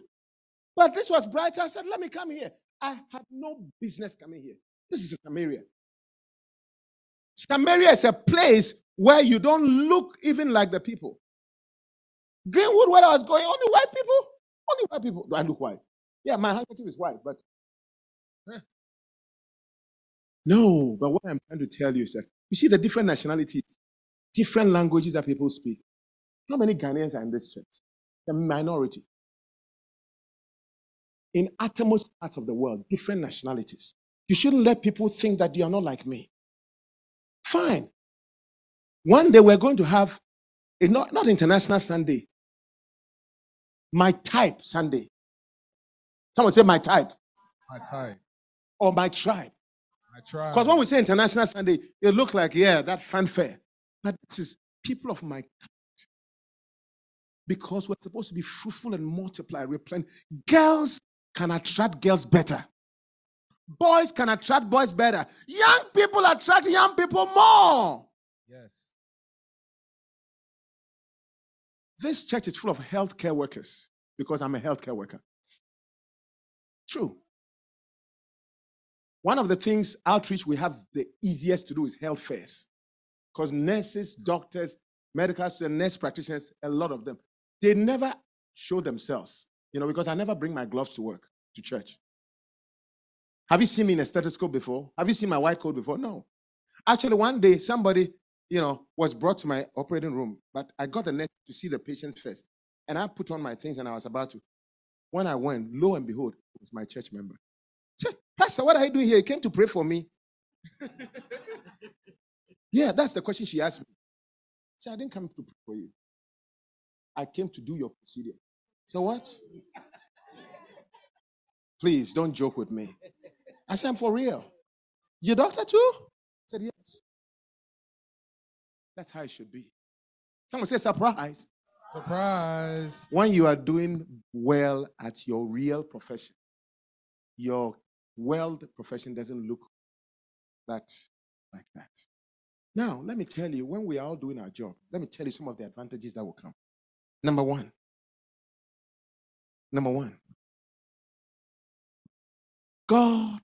But this was brighter. I said, let me come here. I had no business coming here. This is Samaria. Samaria is a place where you don't look even like the people. Greenwood, where I was going, only white people. Only white people. Do I look white? Yeah, my handkerchief is white, but no. But what I'm trying to tell you is that you see the different nationalities, different languages that people speak. How many Ghanaians are in this church? The minority. In uttermost parts of the world, different nationalities. You shouldn't let people think that you are not like me. Fine. One day we're going to have a not, not International Sunday, my type Sunday. Someone say my type.
My type.
Or my tribe.
My tribe.
Because when we say International Sunday, it looks like, yeah, that fanfare. But this is people of my type. Because we're supposed to be fruitful and multiply, replenish. Girls can attract girls better. Boys can attract boys better. Young people attract young people more.
Yes.
This church is full of healthcare workers because I'm a healthcare worker. True. One of the things outreach we have the easiest to do is health fairs. Because nurses, doctors, medical students, nurse practitioners, a lot of them, they never show themselves. You know, because I never bring my gloves to work, to church. Have you seen me in a stethoscope before? Have you seen my white coat before? No. Actually, one day somebody you know, was brought to my operating room. But I got the net to see the patients first. And I put on my things and I was about to. When I went, lo and behold, it was my church member. Pastor, what are you doing here? You came to pray for me. yeah, that's the question she asked me. Say, I didn't come to pray for you. I came to do your procedure. So what? Please don't joke with me. I said, I'm for real. Your doctor too? I said, yes. That's how it should be. Someone say surprise.
Surprise.
When you are doing well at your real profession, your world profession doesn't look that like that. Now, let me tell you, when we are all doing our job, let me tell you some of the advantages that will come. Number one. Number one. God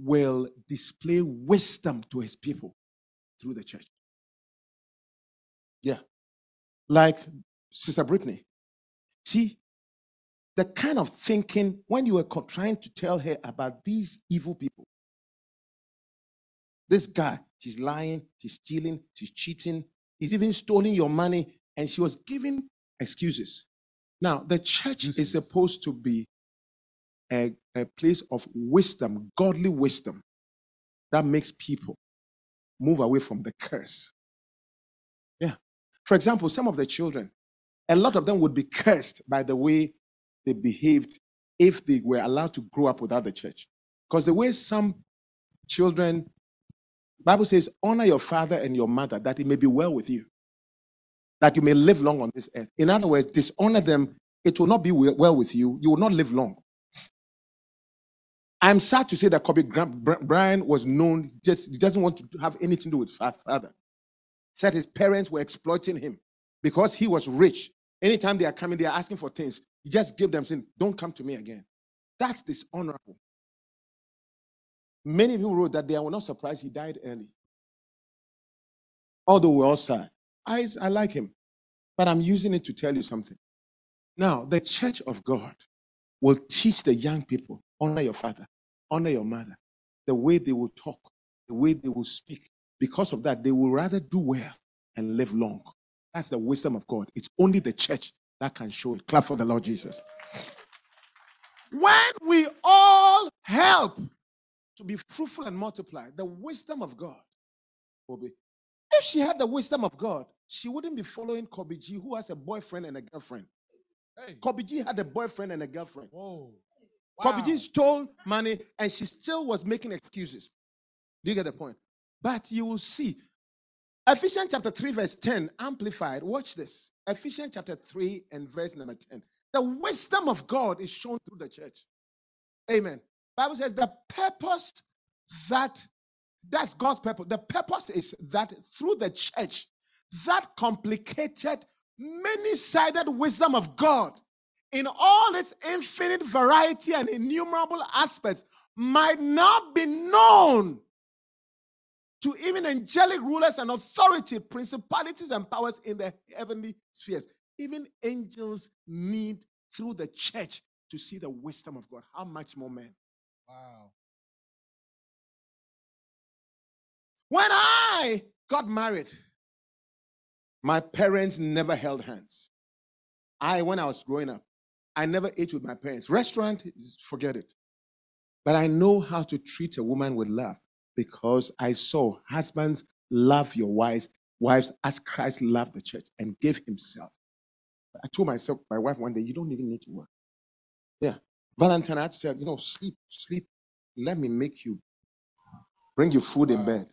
will display wisdom to his people through the church. Yeah. Like Sister Brittany, see, the kind of thinking when you were trying to tell her about these evil people, this guy, she's lying, she's stealing, she's cheating, he's even stealing your money, and she was giving excuses. Now, the church is supposed to be a, a place of wisdom, godly wisdom, that makes people move away from the curse. Yeah. For example, some of the children, a lot of them would be cursed by the way they behaved if they were allowed to grow up without the church. Because the way some children, Bible says, honor your father and your mother that it may be well with you, that you may live long on this earth. In other words, dishonor them, it will not be well with you. You will not live long. I'm sad to say that Kobe Bryant was known just he doesn't want to have anything to do with fa- father. Said his parents were exploiting him because he was rich. Anytime they are coming, they are asking for things. He just give them saying, "Don't come to me again." That's dishonorable. Many people wrote that they were not surprised he died early. Although we're all sad. I, I like him, but I'm using it to tell you something. Now, the church of God will teach the young people honor your father, honor your mother, the way they will talk, the way they will speak. Because of that, they will rather do well and live long. That's the wisdom of God. It's only the church that can show it. Clap for the Lord Jesus. When we all help to be fruitful and multiply, the wisdom of God will be. If she had the wisdom of God, she wouldn't be following Kobe G, who has a boyfriend and a girlfriend.
Hey.
Kobe G had a boyfriend and a girlfriend.
Whoa.
Kobe G stole money and she still was making excuses. Do you get the point? But you will see. Ephesians chapter 3, verse 10, amplified. Watch this. Ephesians chapter 3 and verse number 10. The wisdom of God is shown through the church. Amen. Bible says the purpose that that's God's purpose. The purpose is that through the church, that complicated, many-sided wisdom of God in all its infinite variety and innumerable aspects might not be known to even angelic rulers and authority, principalities and powers in the heavenly spheres. Even angels need through the church to see the wisdom of God. How much more men?
Wow.
When I got married, my parents never held hands. I, when I was growing up, I never ate with my parents. Restaurant, forget it. But I know how to treat a woman with love because I saw husbands love your wives, wives as Christ loved the church and gave himself. I told myself, my wife one day, you don't even need to work. Yeah. Valentine, had say, you know, sleep, sleep. Let me make you, bring you food in bed.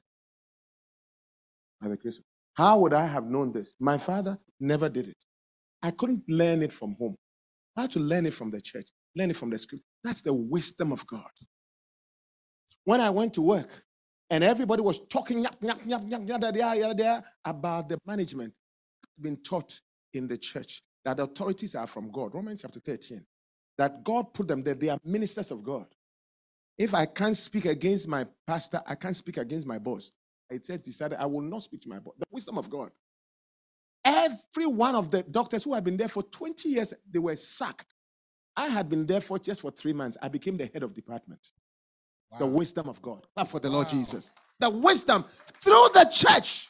By the grace How would I have known this? My father never did it. I couldn't learn it from home. I had to learn it from the church, learn it from the script. That's the wisdom of God. When I went to work and everybody was talking yap, yap, yap, yap, yada, yada, yada, yada, about the management, I've been taught in the church that the authorities are from God. Romans chapter 13. That God put them there. They are ministers of God. If I can't speak against my pastor, I can't speak against my boss. It says, decided I will not speak to my boss. The wisdom of God. Every one of the doctors who had been there for 20 years, they were sacked. I had been there for just for three months. I became the head of department. The wisdom of God. Clap for the Lord Jesus. The wisdom through the church.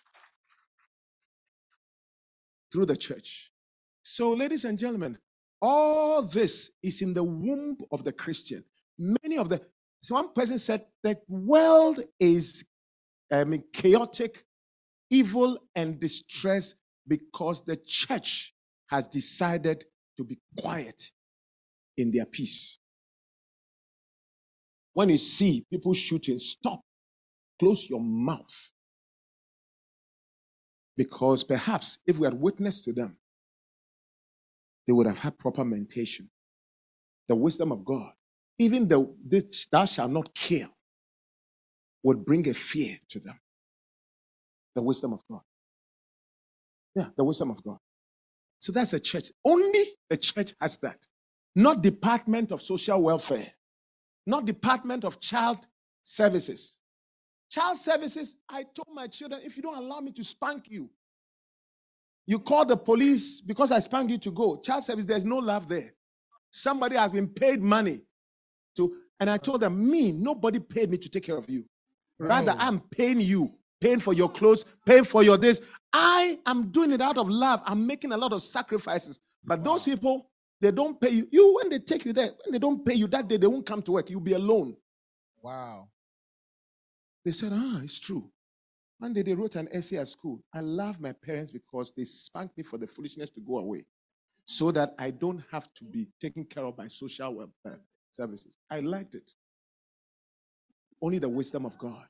Through the church. So, ladies and gentlemen, all this is in the womb of the Christian. Many of the so one person said the world is um, chaotic, evil, and distress because the church has decided to be quiet in their peace. When you see people shooting, stop, close your mouth. Because perhaps if we had witnessed to them, they would have had proper mentation. The wisdom of God, even the this thou shalt not kill, would bring a fear to them. The wisdom of God. Yeah, the wisdom of God. So that's the church. Only the church has that. Not Department of Social Welfare, not Department of Child Services. Child Services, I told my children, if you don't allow me to spank you, You call the police because I spanked you to go. Child service, there's no love there. Somebody has been paid money to, and I told them, me, nobody paid me to take care of you. Rather. I'm paying you, paying for your clothes, paying for your this. I am doing it out of love. I'm making a lot of sacrifices. But those people, they don't pay you. You, when they take you there, when they don't pay you that day, they won't come to work. You'll be alone.
Wow.
They said, ah, it's true. One day they wrote an essay at school. I love my parents because they spanked me for the foolishness to go away so that I don't have to be taken care of by social welfare uh, services. I liked it. Only the wisdom of God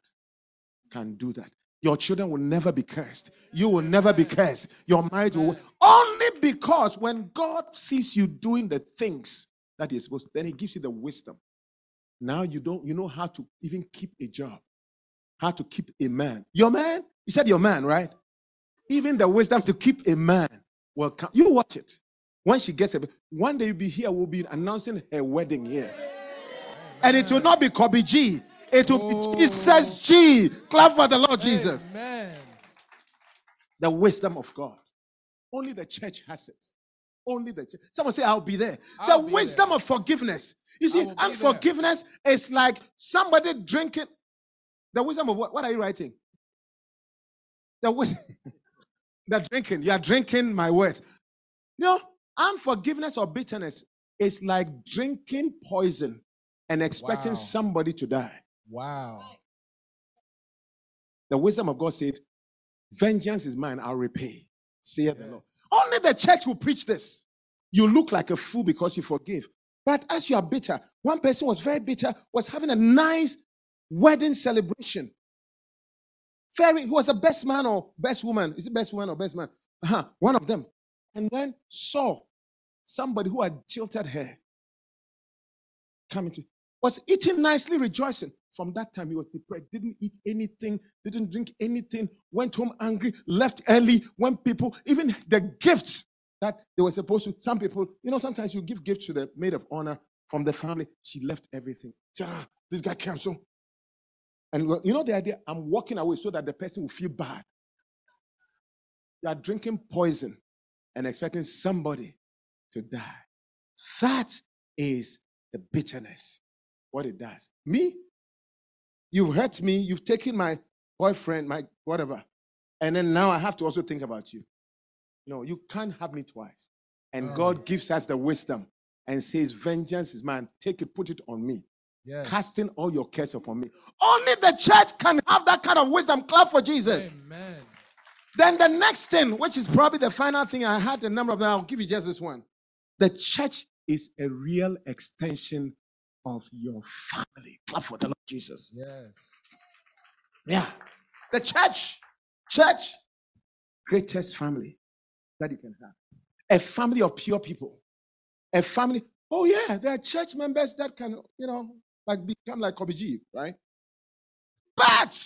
can do that. Your children will never be cursed. You will never be cursed. Your marriage will only because when God sees you doing the things that He's supposed, then He gives you the wisdom. Now you don't, you know how to even keep a job, how to keep a man. Your man, you said your man, right? Even the wisdom to keep a man will come. You watch it. When she gets a one day you'll be here, we'll be announcing her wedding here. And it will not be Kobe G. It will be oh. Jesus G. Clap for the Lord Jesus.
Amen.
The wisdom of God. Only the church has it. Only the church. Someone say, I'll be there.
I'll
the
be
wisdom
there.
of forgiveness. You see, unforgiveness is like somebody drinking. The wisdom of what? What are you writing? The wisdom. the drinking. You are drinking my words. You know, unforgiveness or bitterness is like drinking poison and expecting
Wow.
somebody to die.
Wow.
The wisdom of God said, Vengeance is mine, I'll repay. Saith the Lord. Only the church will preach this. You look like a fool because you forgive. But as you are bitter, one person was very bitter, was having a nice wedding celebration. Very, he was the best man or best woman. Is it best woman or best man? Uh-huh, one of them. And then saw somebody who had jilted her coming to was eating nicely, rejoicing. From that time, he was depressed, didn't eat anything, didn't drink anything, went home angry, left early. When people, even the gifts that they were supposed to, some people, you know, sometimes you give gifts to the maid of honor from the family. She left everything. Ah, this guy came so. And you know the idea? I'm walking away so that the person will feel bad. You are drinking poison and expecting somebody to die. That is the bitterness, what it does. Me, you've hurt me, you've taken my boyfriend, my whatever, and then now I have to also think about you. No, you can't have me twice. And
Oh.
God gives us the wisdom and says, Vengeance is mine. Take it, put it on me,
Yes.
casting all your cares upon me. Only the church can have that kind of wisdom. Clap for Jesus.
Amen.
Then the next thing, which is probably the final thing, I had a number of them. I'll give you just this one. The church is a real extension of your family. Clap for the Lord Jesus.
Yes.
Yeah. The church, church, greatest family that you can have. A family of pure people. A family. Oh, yeah, there are church members that can, you know, like become like Kobe right? But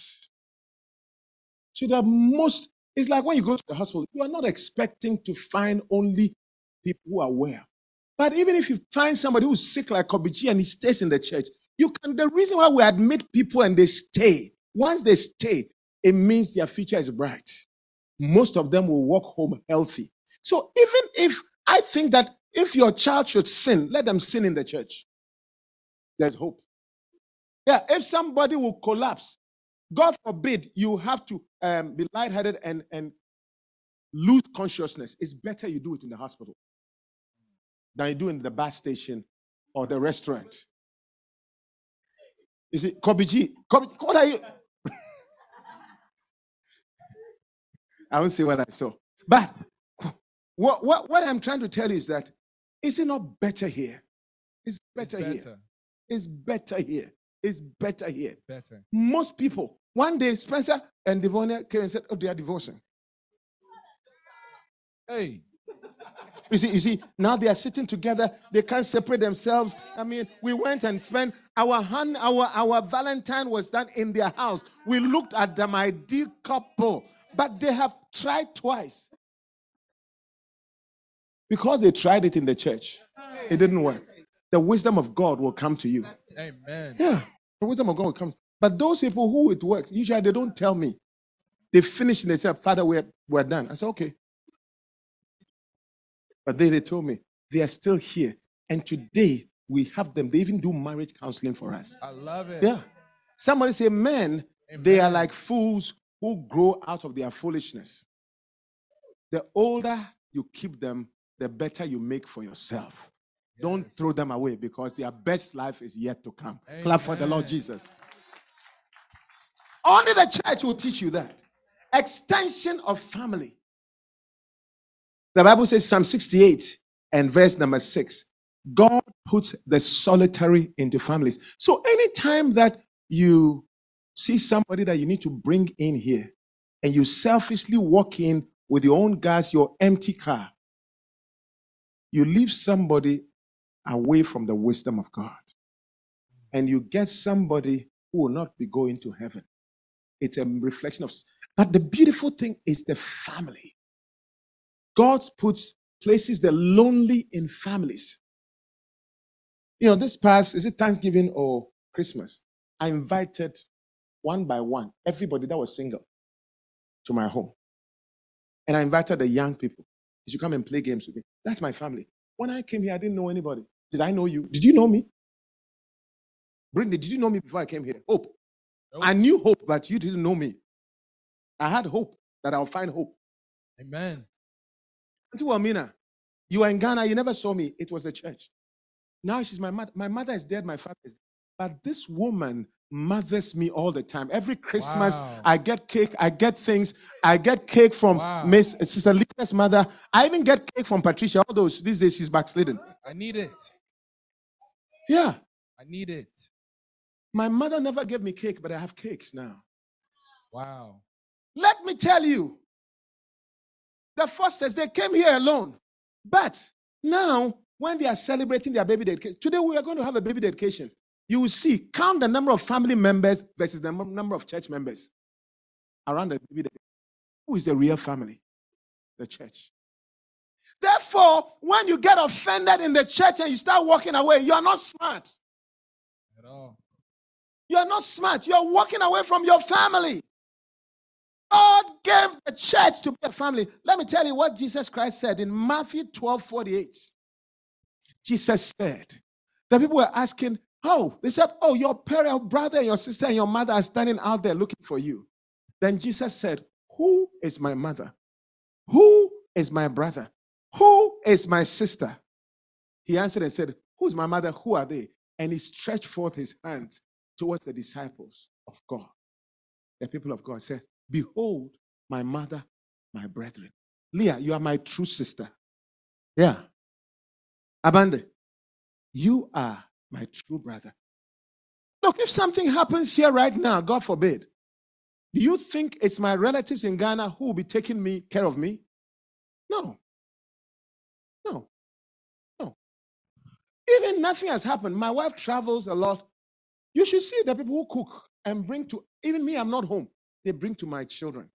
to the most, it's like when you go to the hospital, you are not expecting to find only people who are well. But even if you find somebody who's sick like Kobe G and he stays in the church, you can. The reason why we admit people and they stay, once they stay, it means their future is bright. Most of them will walk home healthy. So even if I think that if your child should sin, let them sin in the church. There's hope. Yeah, if somebody will collapse, God forbid you have to um, be lightheaded and, and lose consciousness. It's better you do it in the hospital than you do in the bus station or the restaurant. You see, Kobe G, Kobe, what are you? I won't say what I saw. But what, what, what I'm trying to tell you is that is it not better here? It's
It's
better, here. It's better here. It's better here.
It's better.
Most people, one day, Spencer and Devonia came and said, Oh, they are divorcing.
Hey.
You see, you see, now they are sitting together, they can't separate themselves. I mean, we went and spent our hand, our our Valentine was done in their house. We looked at them ideal couple, but they have tried twice. Because they tried it in the church, it didn't work. The wisdom of God will come to you.
Amen.
Yeah, the wisdom of God will come. But those people who it works, usually they don't tell me. They finish and they say, Father, we're, we're done. I said, okay. But they, they told me they are still here. And today we have them. They even do marriage counseling for us.
I love it.
Yeah. Somebody say, men, they are like fools who grow out of their foolishness. The older you keep them, the better you make for yourself. Don't throw them away because their best life is yet to come. Clap for the Lord Jesus. Only the church will teach you that. Extension of family. The Bible says, Psalm 68 and verse number 6 God puts the solitary into families. So anytime that you see somebody that you need to bring in here and you selfishly walk in with your own gas, your empty car, you leave somebody away from the wisdom of God. And you get somebody who will not be going to heaven. It's a reflection of. But the beautiful thing is the family. God puts places the lonely in families. You know, this past, is it Thanksgiving or Christmas? I invited one by one everybody that was single to my home. And I invited the young people. You should come and play games with me. That's my family. When I came here, I didn't know anybody. Did I know you? Did you know me? Brindy, did you know me before I came here? Hope.
Nope.
I knew hope, but you didn't know me. I had hope that I'll find hope.
Amen.
Auntie Wamina, you were in Ghana, you never saw me. It was a church. Now she's my mother. My mother is dead, my father is dead. But this woman mothers me all the time. Every Christmas,
Wow.
I get cake, I get things. I get cake from
Wow.
Miss Sister Lisa's mother. I even get cake from Patricia. All those these days she's backslidden.
I need it.
Yeah.
I need it.
My mother never gave me cake, but I have cakes now.
Wow.
Let me tell you, the Fosters, they came here alone. But now, when they are celebrating their baby dedication, today we are going to have a baby dedication. You will see, count the number of family members versus the number of church members around the baby dedication. Who is the real family? The church. Therefore, when you get offended in the church and you start walking away, you are not smart.
At all.
You are not smart. You are walking away from your family. God gave the church to be a family. Let me tell you what Jesus Christ said in Matthew 12 48. Jesus said, the people were asking, Oh, they said, Oh, your parent, your brother, and your sister, and your mother are standing out there looking for you. Then Jesus said, Who is my mother? Who is my brother? Who is my sister? He answered and said, Who's my mother? Who are they? And he stretched forth his hand towards the disciples of God. The people of God said, Behold, my mother, my brethren. Leah, you are my true sister. Yeah. Abande, you are my true brother. Look, if something happens here right now, God forbid, do you think it's my relatives in Ghana who will be taking me care of me? No. No. No. Even nothing has happened. My wife travels a lot. You should see the people who cook and bring to, even me, I'm not home. They bring to my children,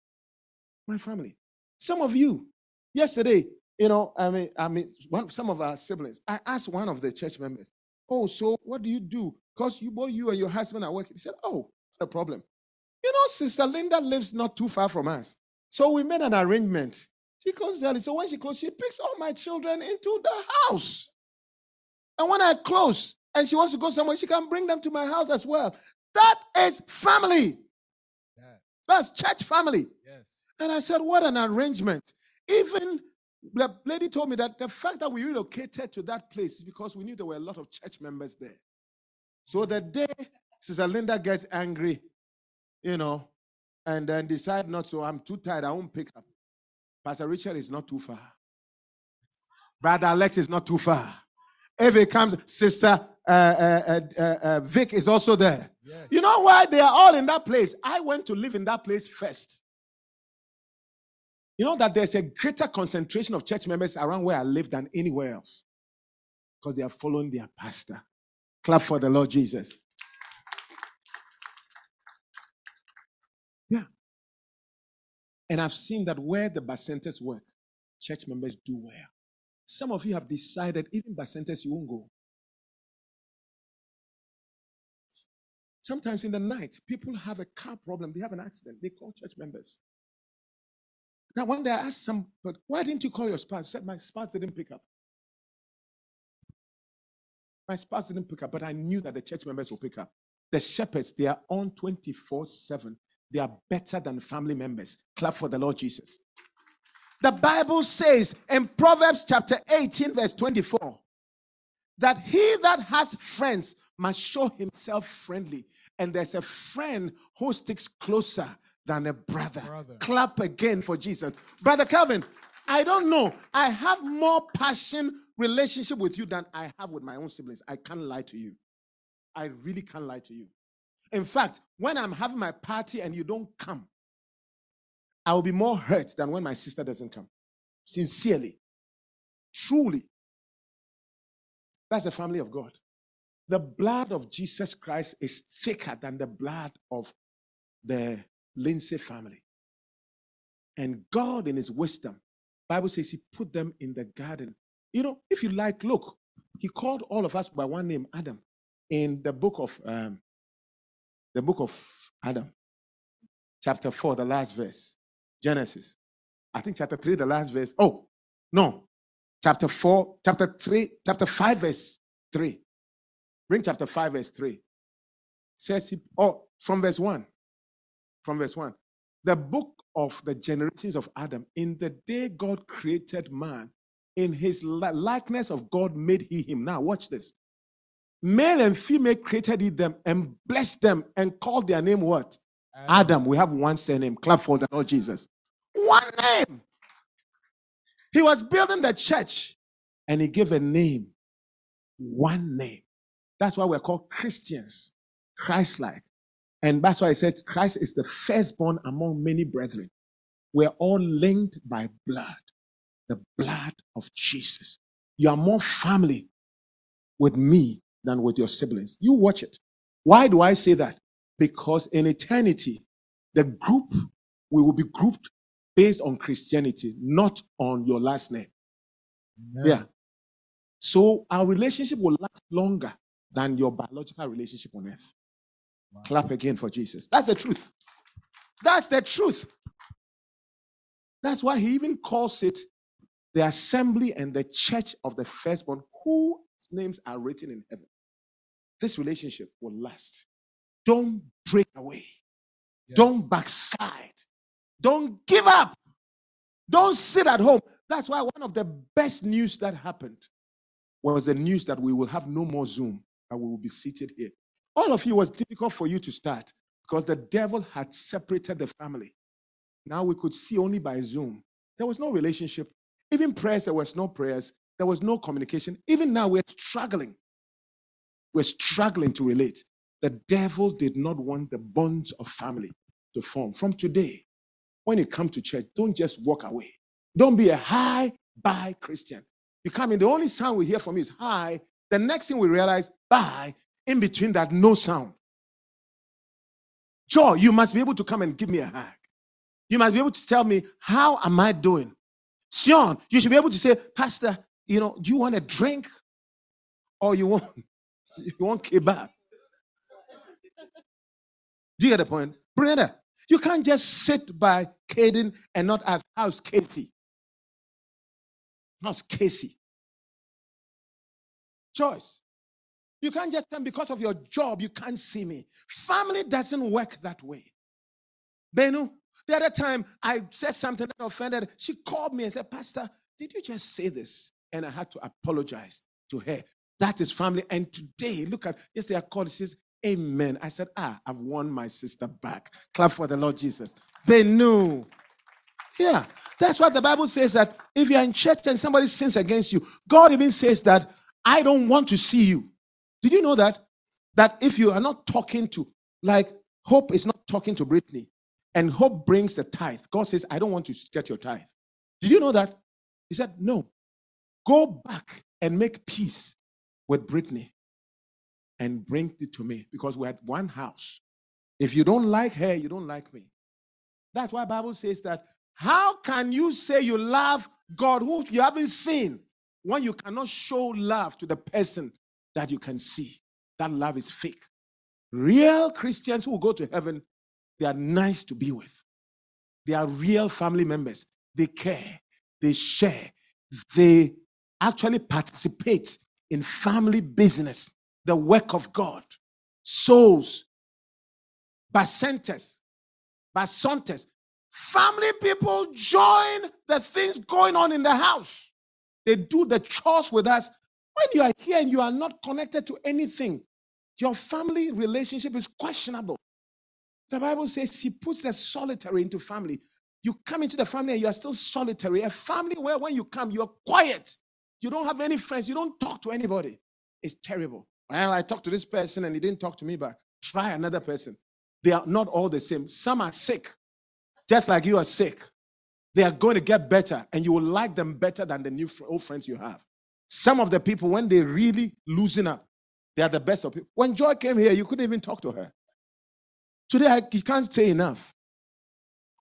my family. Some of you, yesterday, you know, I mean, I mean, one, some of our siblings, I asked one of the church members, Oh, so what do you do? Because you both you and your husband are working. He said, Oh, not a problem. You know, Sister Linda lives not too far from us. So we made an arrangement. She closes early. So when she closes, she picks all my children into the house. And when I close and she wants to go somewhere, she can bring them to my house as well. That is family.
Yeah.
That's church family.
Yes.
And I said, What an arrangement. Even the lady told me that the fact that we relocated to that place is because we knew there were a lot of church members there. So the day Sister Linda gets angry, you know, and then decide not to, I'm too tired, I won't pick up. Pastor Richard is not too far. Brother Alex is not too far. If it comes, Sister uh, uh, uh, uh, uh, Vic is also there.
Yes.
You know why they are all in that place? I went to live in that place first. You know that there's a greater concentration of church members around where I live than anywhere else because they are following their pastor. Clap for the Lord Jesus. Yeah. And I've seen that where the Bacentas work, church members do well. Some of you have decided, even Bacentas, you won't go. Sometimes in the night, people have a car problem, they have an accident, they call church members. Now, one day I asked some, but why didn't you call your spouse? Said my spouse didn't pick up. My spouse didn't pick up, but I knew that the church members will pick up. The shepherds, they are on 24 7. They are better than family members. Clap for the Lord Jesus. The Bible says in Proverbs chapter 18, verse 24, that he that has friends must show himself friendly. And there's a friend who sticks closer than a brother.
Brother.
Clap again for Jesus. Brother Calvin, I don't know. I have more passion relationship with you than I have with my own siblings. I can't lie to you. I really can't lie to you. In fact, when I'm having my party and you don't come, I will be more hurt than when my sister doesn't come. Sincerely. Truly. That's the family of God. The blood of Jesus Christ is thicker than the blood of the Lindsay family. And God, in his wisdom, Bible says he put them in the garden. You know, if you like, look, he called all of us by one name, Adam, in the book of um, the book of Adam, chapter 4, the last verse. Genesis. I think chapter 3, the last verse. Oh, no. Chapter 4, chapter 3, chapter 5, verse 3. Bring chapter 5, verse 3. Says he, oh, from verse 1. From verse 1. The book of the generations of Adam, in the day God created man, in his likeness of God made he him. Now, watch this. Male and female created he them and blessed them and called their name what? Adam. We have one surname. Clap for the Lord Jesus. One name. He was building the church and he gave a name. One name. That's why we're called Christians, Christ like. And that's why I said Christ is the firstborn among many brethren. We're all linked by blood, the blood of Jesus. You are more family with me than with your siblings. You watch it. Why do I say that? Because in eternity, the group, we will be grouped based on Christianity, not on your last name. Amen. Yeah. So our relationship will last longer than your biological relationship on earth. Wow. Clap again for Jesus. That's the truth. That's the truth. That's why he even calls it the assembly and the church of the firstborn, whose names are written in heaven. This relationship will last. Don't break away. Yes. Don't backslide. Don't give up. Don't sit at home. That's why one of the best news that happened was the news that we will have no more Zoom, and we will be seated here. All of you was difficult for you to start because the devil had separated the family. Now we could see only by Zoom. There was no relationship. Even prayers, there was no prayers. There was no communication. Even now we're struggling. We're struggling to relate. The devil did not want the bonds of family to form. From today, when you come to church, don't just walk away. Don't be a high bye Christian. You come in, the only sound we hear from you is hi. The next thing we realize, bye. In between that, no sound. Joy, you must be able to come and give me a hug. You must be able to tell me, how am I doing? Sion, you should be able to say, Pastor, you know, do you want a drink? Or you want you want kebab? Do you get the point? Brenda, you can't just sit by Caden and not ask, how's Casey? How's Casey? Choice. You can't just tell because of your job, you can't see me. Family doesn't work that way. Benu, the other time I said something that offended, she called me and said, Pastor, did you just say this? And I had to apologize to her. That is family. And today, look at, yesterday I called, she says, Amen. I said, Ah, I've won my sister back. Clap for the Lord Jesus. They knew. Yeah, that's what the Bible says that if you're in church and somebody sins against you, God even says that I don't want to see you. Did you know that? That if you are not talking to, like, Hope is not talking to Brittany, and Hope brings the tithe, God says, I don't want to get your tithe. Did you know that? He said, No. Go back and make peace with Brittany and bring it to me because we're at one house. If you don't like her, you don't like me. That's why Bible says that how can you say you love God who you haven't seen when you cannot show love to the person that you can see. That love is fake. Real Christians who go to heaven, they are nice to be with. They are real family members. they care, they share, they actually participate in family business, the work of God, souls, Bacentas, Bacentas. Family people join the things going on in the house. They do the chores with us. When you are here and you are not connected to anything, your family relationship is questionable. The Bible says he puts the solitary into family. You come into the family and you are still solitary. A family where when you come, you're quiet. You don't have any friends. You don't talk to anybody. It's terrible. Well, I talked to this person and he didn't talk to me back. Try another person. They are not all the same. Some are sick, just like you are sick. They are going to get better and you will like them better than the new old friends you have. Some of the people, when they really loosen up, they are the best of people. When Joy came here, you couldn't even talk to her. Today, I, you can't say enough.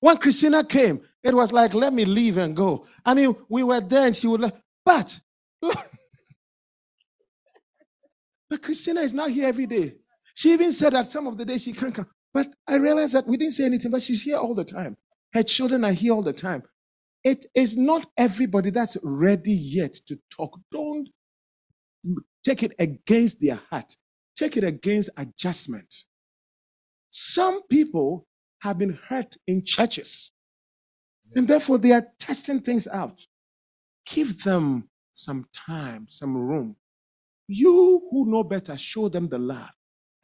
When Christina came, it was like, let me leave and go. I mean, we were there and she would, like, but, but Christina is not here every day. She even said that some of the days she can't come. But I realized that we didn't say anything, but she's here all the time. Her children are here all the time. It is not everybody that's ready yet to talk. Don't take it against their heart, take it against adjustment. Some people have been hurt in churches, and therefore they are testing things out. Give them some time, some room. You who know better, show them the love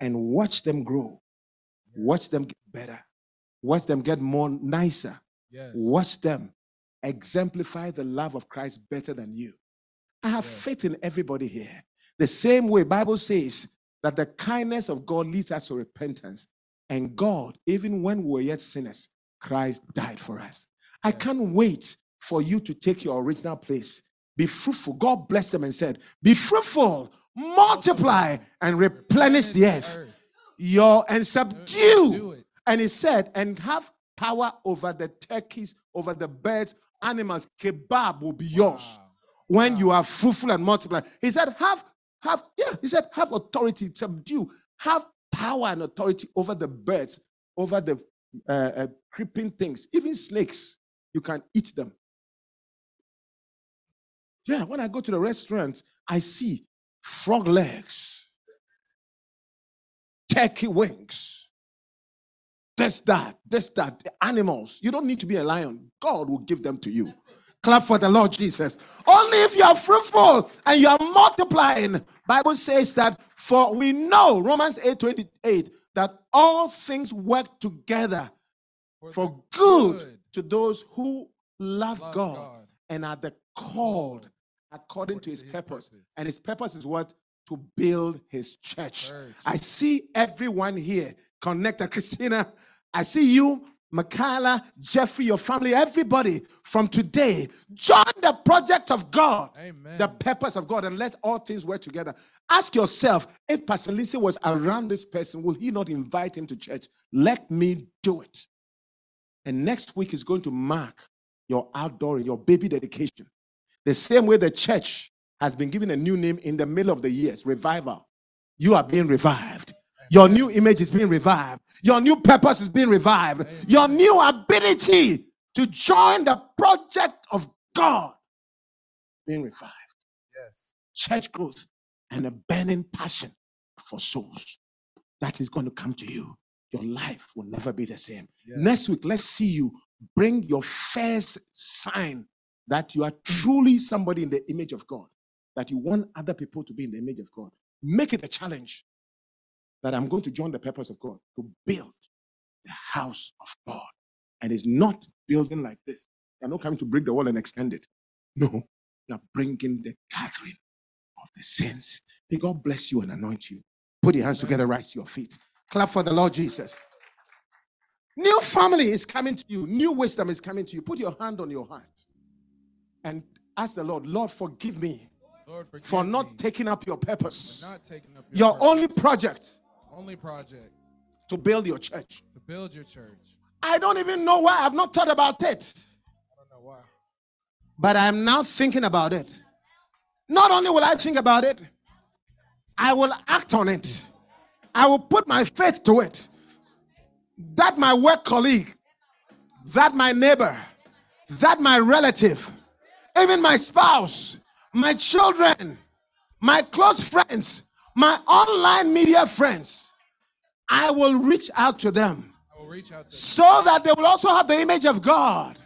and watch them grow. Watch them get better. Watch them get more nicer.
Yes.
Watch them exemplify the love of Christ better than you. I have
Yes.
faith in everybody here. The same way Bible says that the kindness of God leads us to repentance. And God, even when we were yet sinners, Christ died for us. I can't wait for you to take your original place. Be fruitful. God blessed them and said, Be fruitful, multiply, and replenish the earth. Your and subdue. And he said, and have power over the turkeys, over the birds, animals. Kebab will be yours
Wow.
when you are fruitful and multiply. He said, have, have, yeah, he said, have authority, subdue, have power and authority over the birds, over the uh, uh, creeping things, even snakes. You can eat them. Yeah, when I go to the restaurant, I see frog legs, turkey wings, this, that, this, that, animals. You don't need to be a lion. God will give them to you. Clap for the Lord Jesus. Only if you are fruitful and you are multiplying. Bible says that for we know, Romans 8 28, that all things work together for
the
good to those who love,
love
God,
God.
and are the called according to his purpose.
purpose.
And his purpose is what? To build his church.
Church.
I see everyone here connected. Uh, Christina, I see you, Michaela, Jeffrey, your family, everybody from today. Join the project of God,
Amen.
the purpose of God, and let all things work together. Ask yourself if Pastor Lisi was around this person, will he not invite him to church? Let me do it. And next week is going to mark your outdoor, your baby dedication. The same way the church has been given a new name in the middle of the years, revival. You are being revived. Your new image is being revived. Your new purpose is being revived. Your new ability to join the project of God being revived.
Yes.
Church growth and a burning passion for souls. That is going to come to you. Your life will never be the same.
Yes.
Next week, let's see you bring your first sign that you are truly somebody in the image of God, that you want other people to be in the image of God. Make it a challenge that I'm going to join the purpose of God to build the house of God. And it's not building like this. You're not coming to break the wall and extend it. No, you're bringing the gathering of the saints. May God bless you and anoint you. Put your hands together, rise to your feet. Clap for the Lord Jesus. New family is coming to you. New wisdom is coming to you. Put your hand on your heart and ask the Lord, Lord, forgive me
Lord, forgive
for not
me
taking up your purpose.
up your,
Your only project
only project
to build your church.
to build your church.
I don't even know why. I've not thought about it.
I don't know why.
But I'm now thinking about it. Not only will I think about it, I will act on it. I will put my faith to it. That my work colleague, that my neighbor, that my relative, even my spouse, my children, my close friends, my online media friends, I will reach out to them
reach out to them.
so that they will also have the image of God.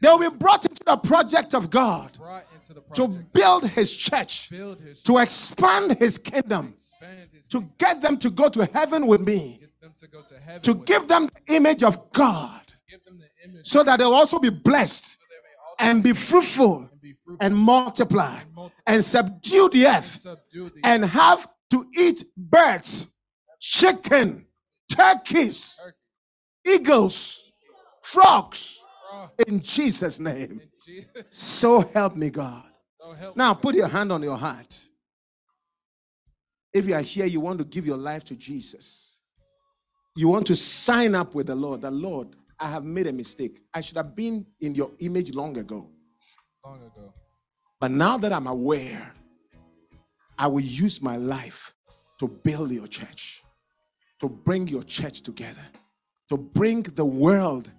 They will be brought into the project of God
the
to build his church,
build his
to expand his kingdom,
expand his
to get them to go to heaven with me,
to to heaven.
to
with
give them the image of God,
give them the image
so that they'll also be blessed
so they may also
and be fruitful and multiply
and
subdue the earth and have to eat birds, chicken, turkeys, eagles, frogs in Jesus' name. So help me, God. Now put your hand on your heart. If you are here, you want to give your life to Jesus. You want to sign up with the Lord. The Lord, I have made a mistake. I should have been in your image long ago.
long ago.
But now that I'm aware, I will use my life to build your church, to bring your church together, to bring the world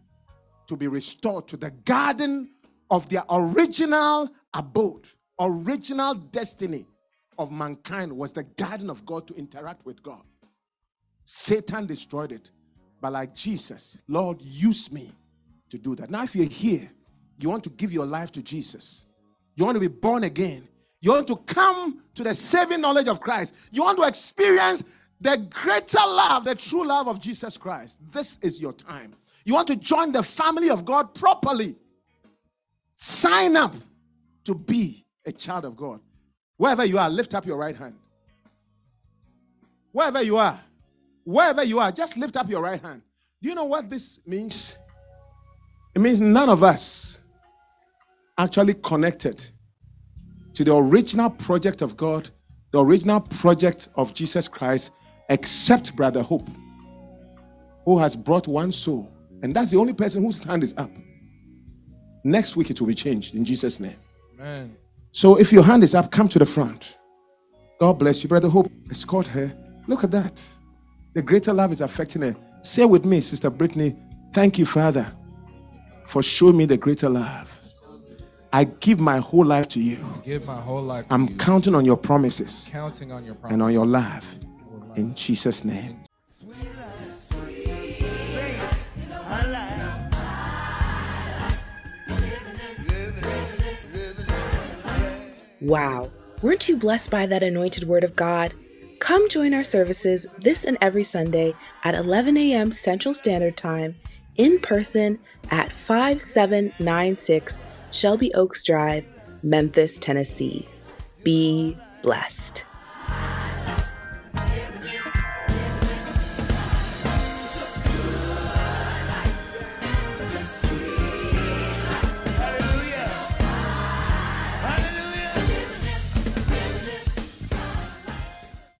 to be restored to the garden of their original abode, original destiny of mankind was the garden of God to interact with God. Satan destroyed it. But like Jesus, Lord, use me to do that. Now, if you're here, you want to give your life to Jesus, you want to be born again, you want to come to the saving knowledge of Christ, you want to experience the greater love, the true love of Jesus Christ. This is your time. You want to join the family of God properly. Sign up to be a child of God. Wherever you are, lift up your right hand. Wherever you are, wherever you are, just lift up your right hand. Do you know what this means? It means none of us actually connected to the original project of God, the original project of Jesus Christ, except Brother Hope, who has brought one soul. And that's the only person whose hand is up. Next week it will be changed in Jesus' name.
Man.
So if your hand is up, come to the front. God bless you, Brother Hope. Escort her. Look at that. The greater love is affecting her. Say with me, Sister Brittany, thank you, Father, for showing me the greater love. I give my whole life to you.
Give my whole life to
I'm
you.
counting on your promises
counting on your promise.
and on your love. In Jesus' name.
Wow, weren't you blessed by that anointed word of God? Come join our services this and every Sunday at 11 a.m. Central Standard Time in person at 5796 Shelby Oaks Drive, Memphis, Tennessee. Be blessed.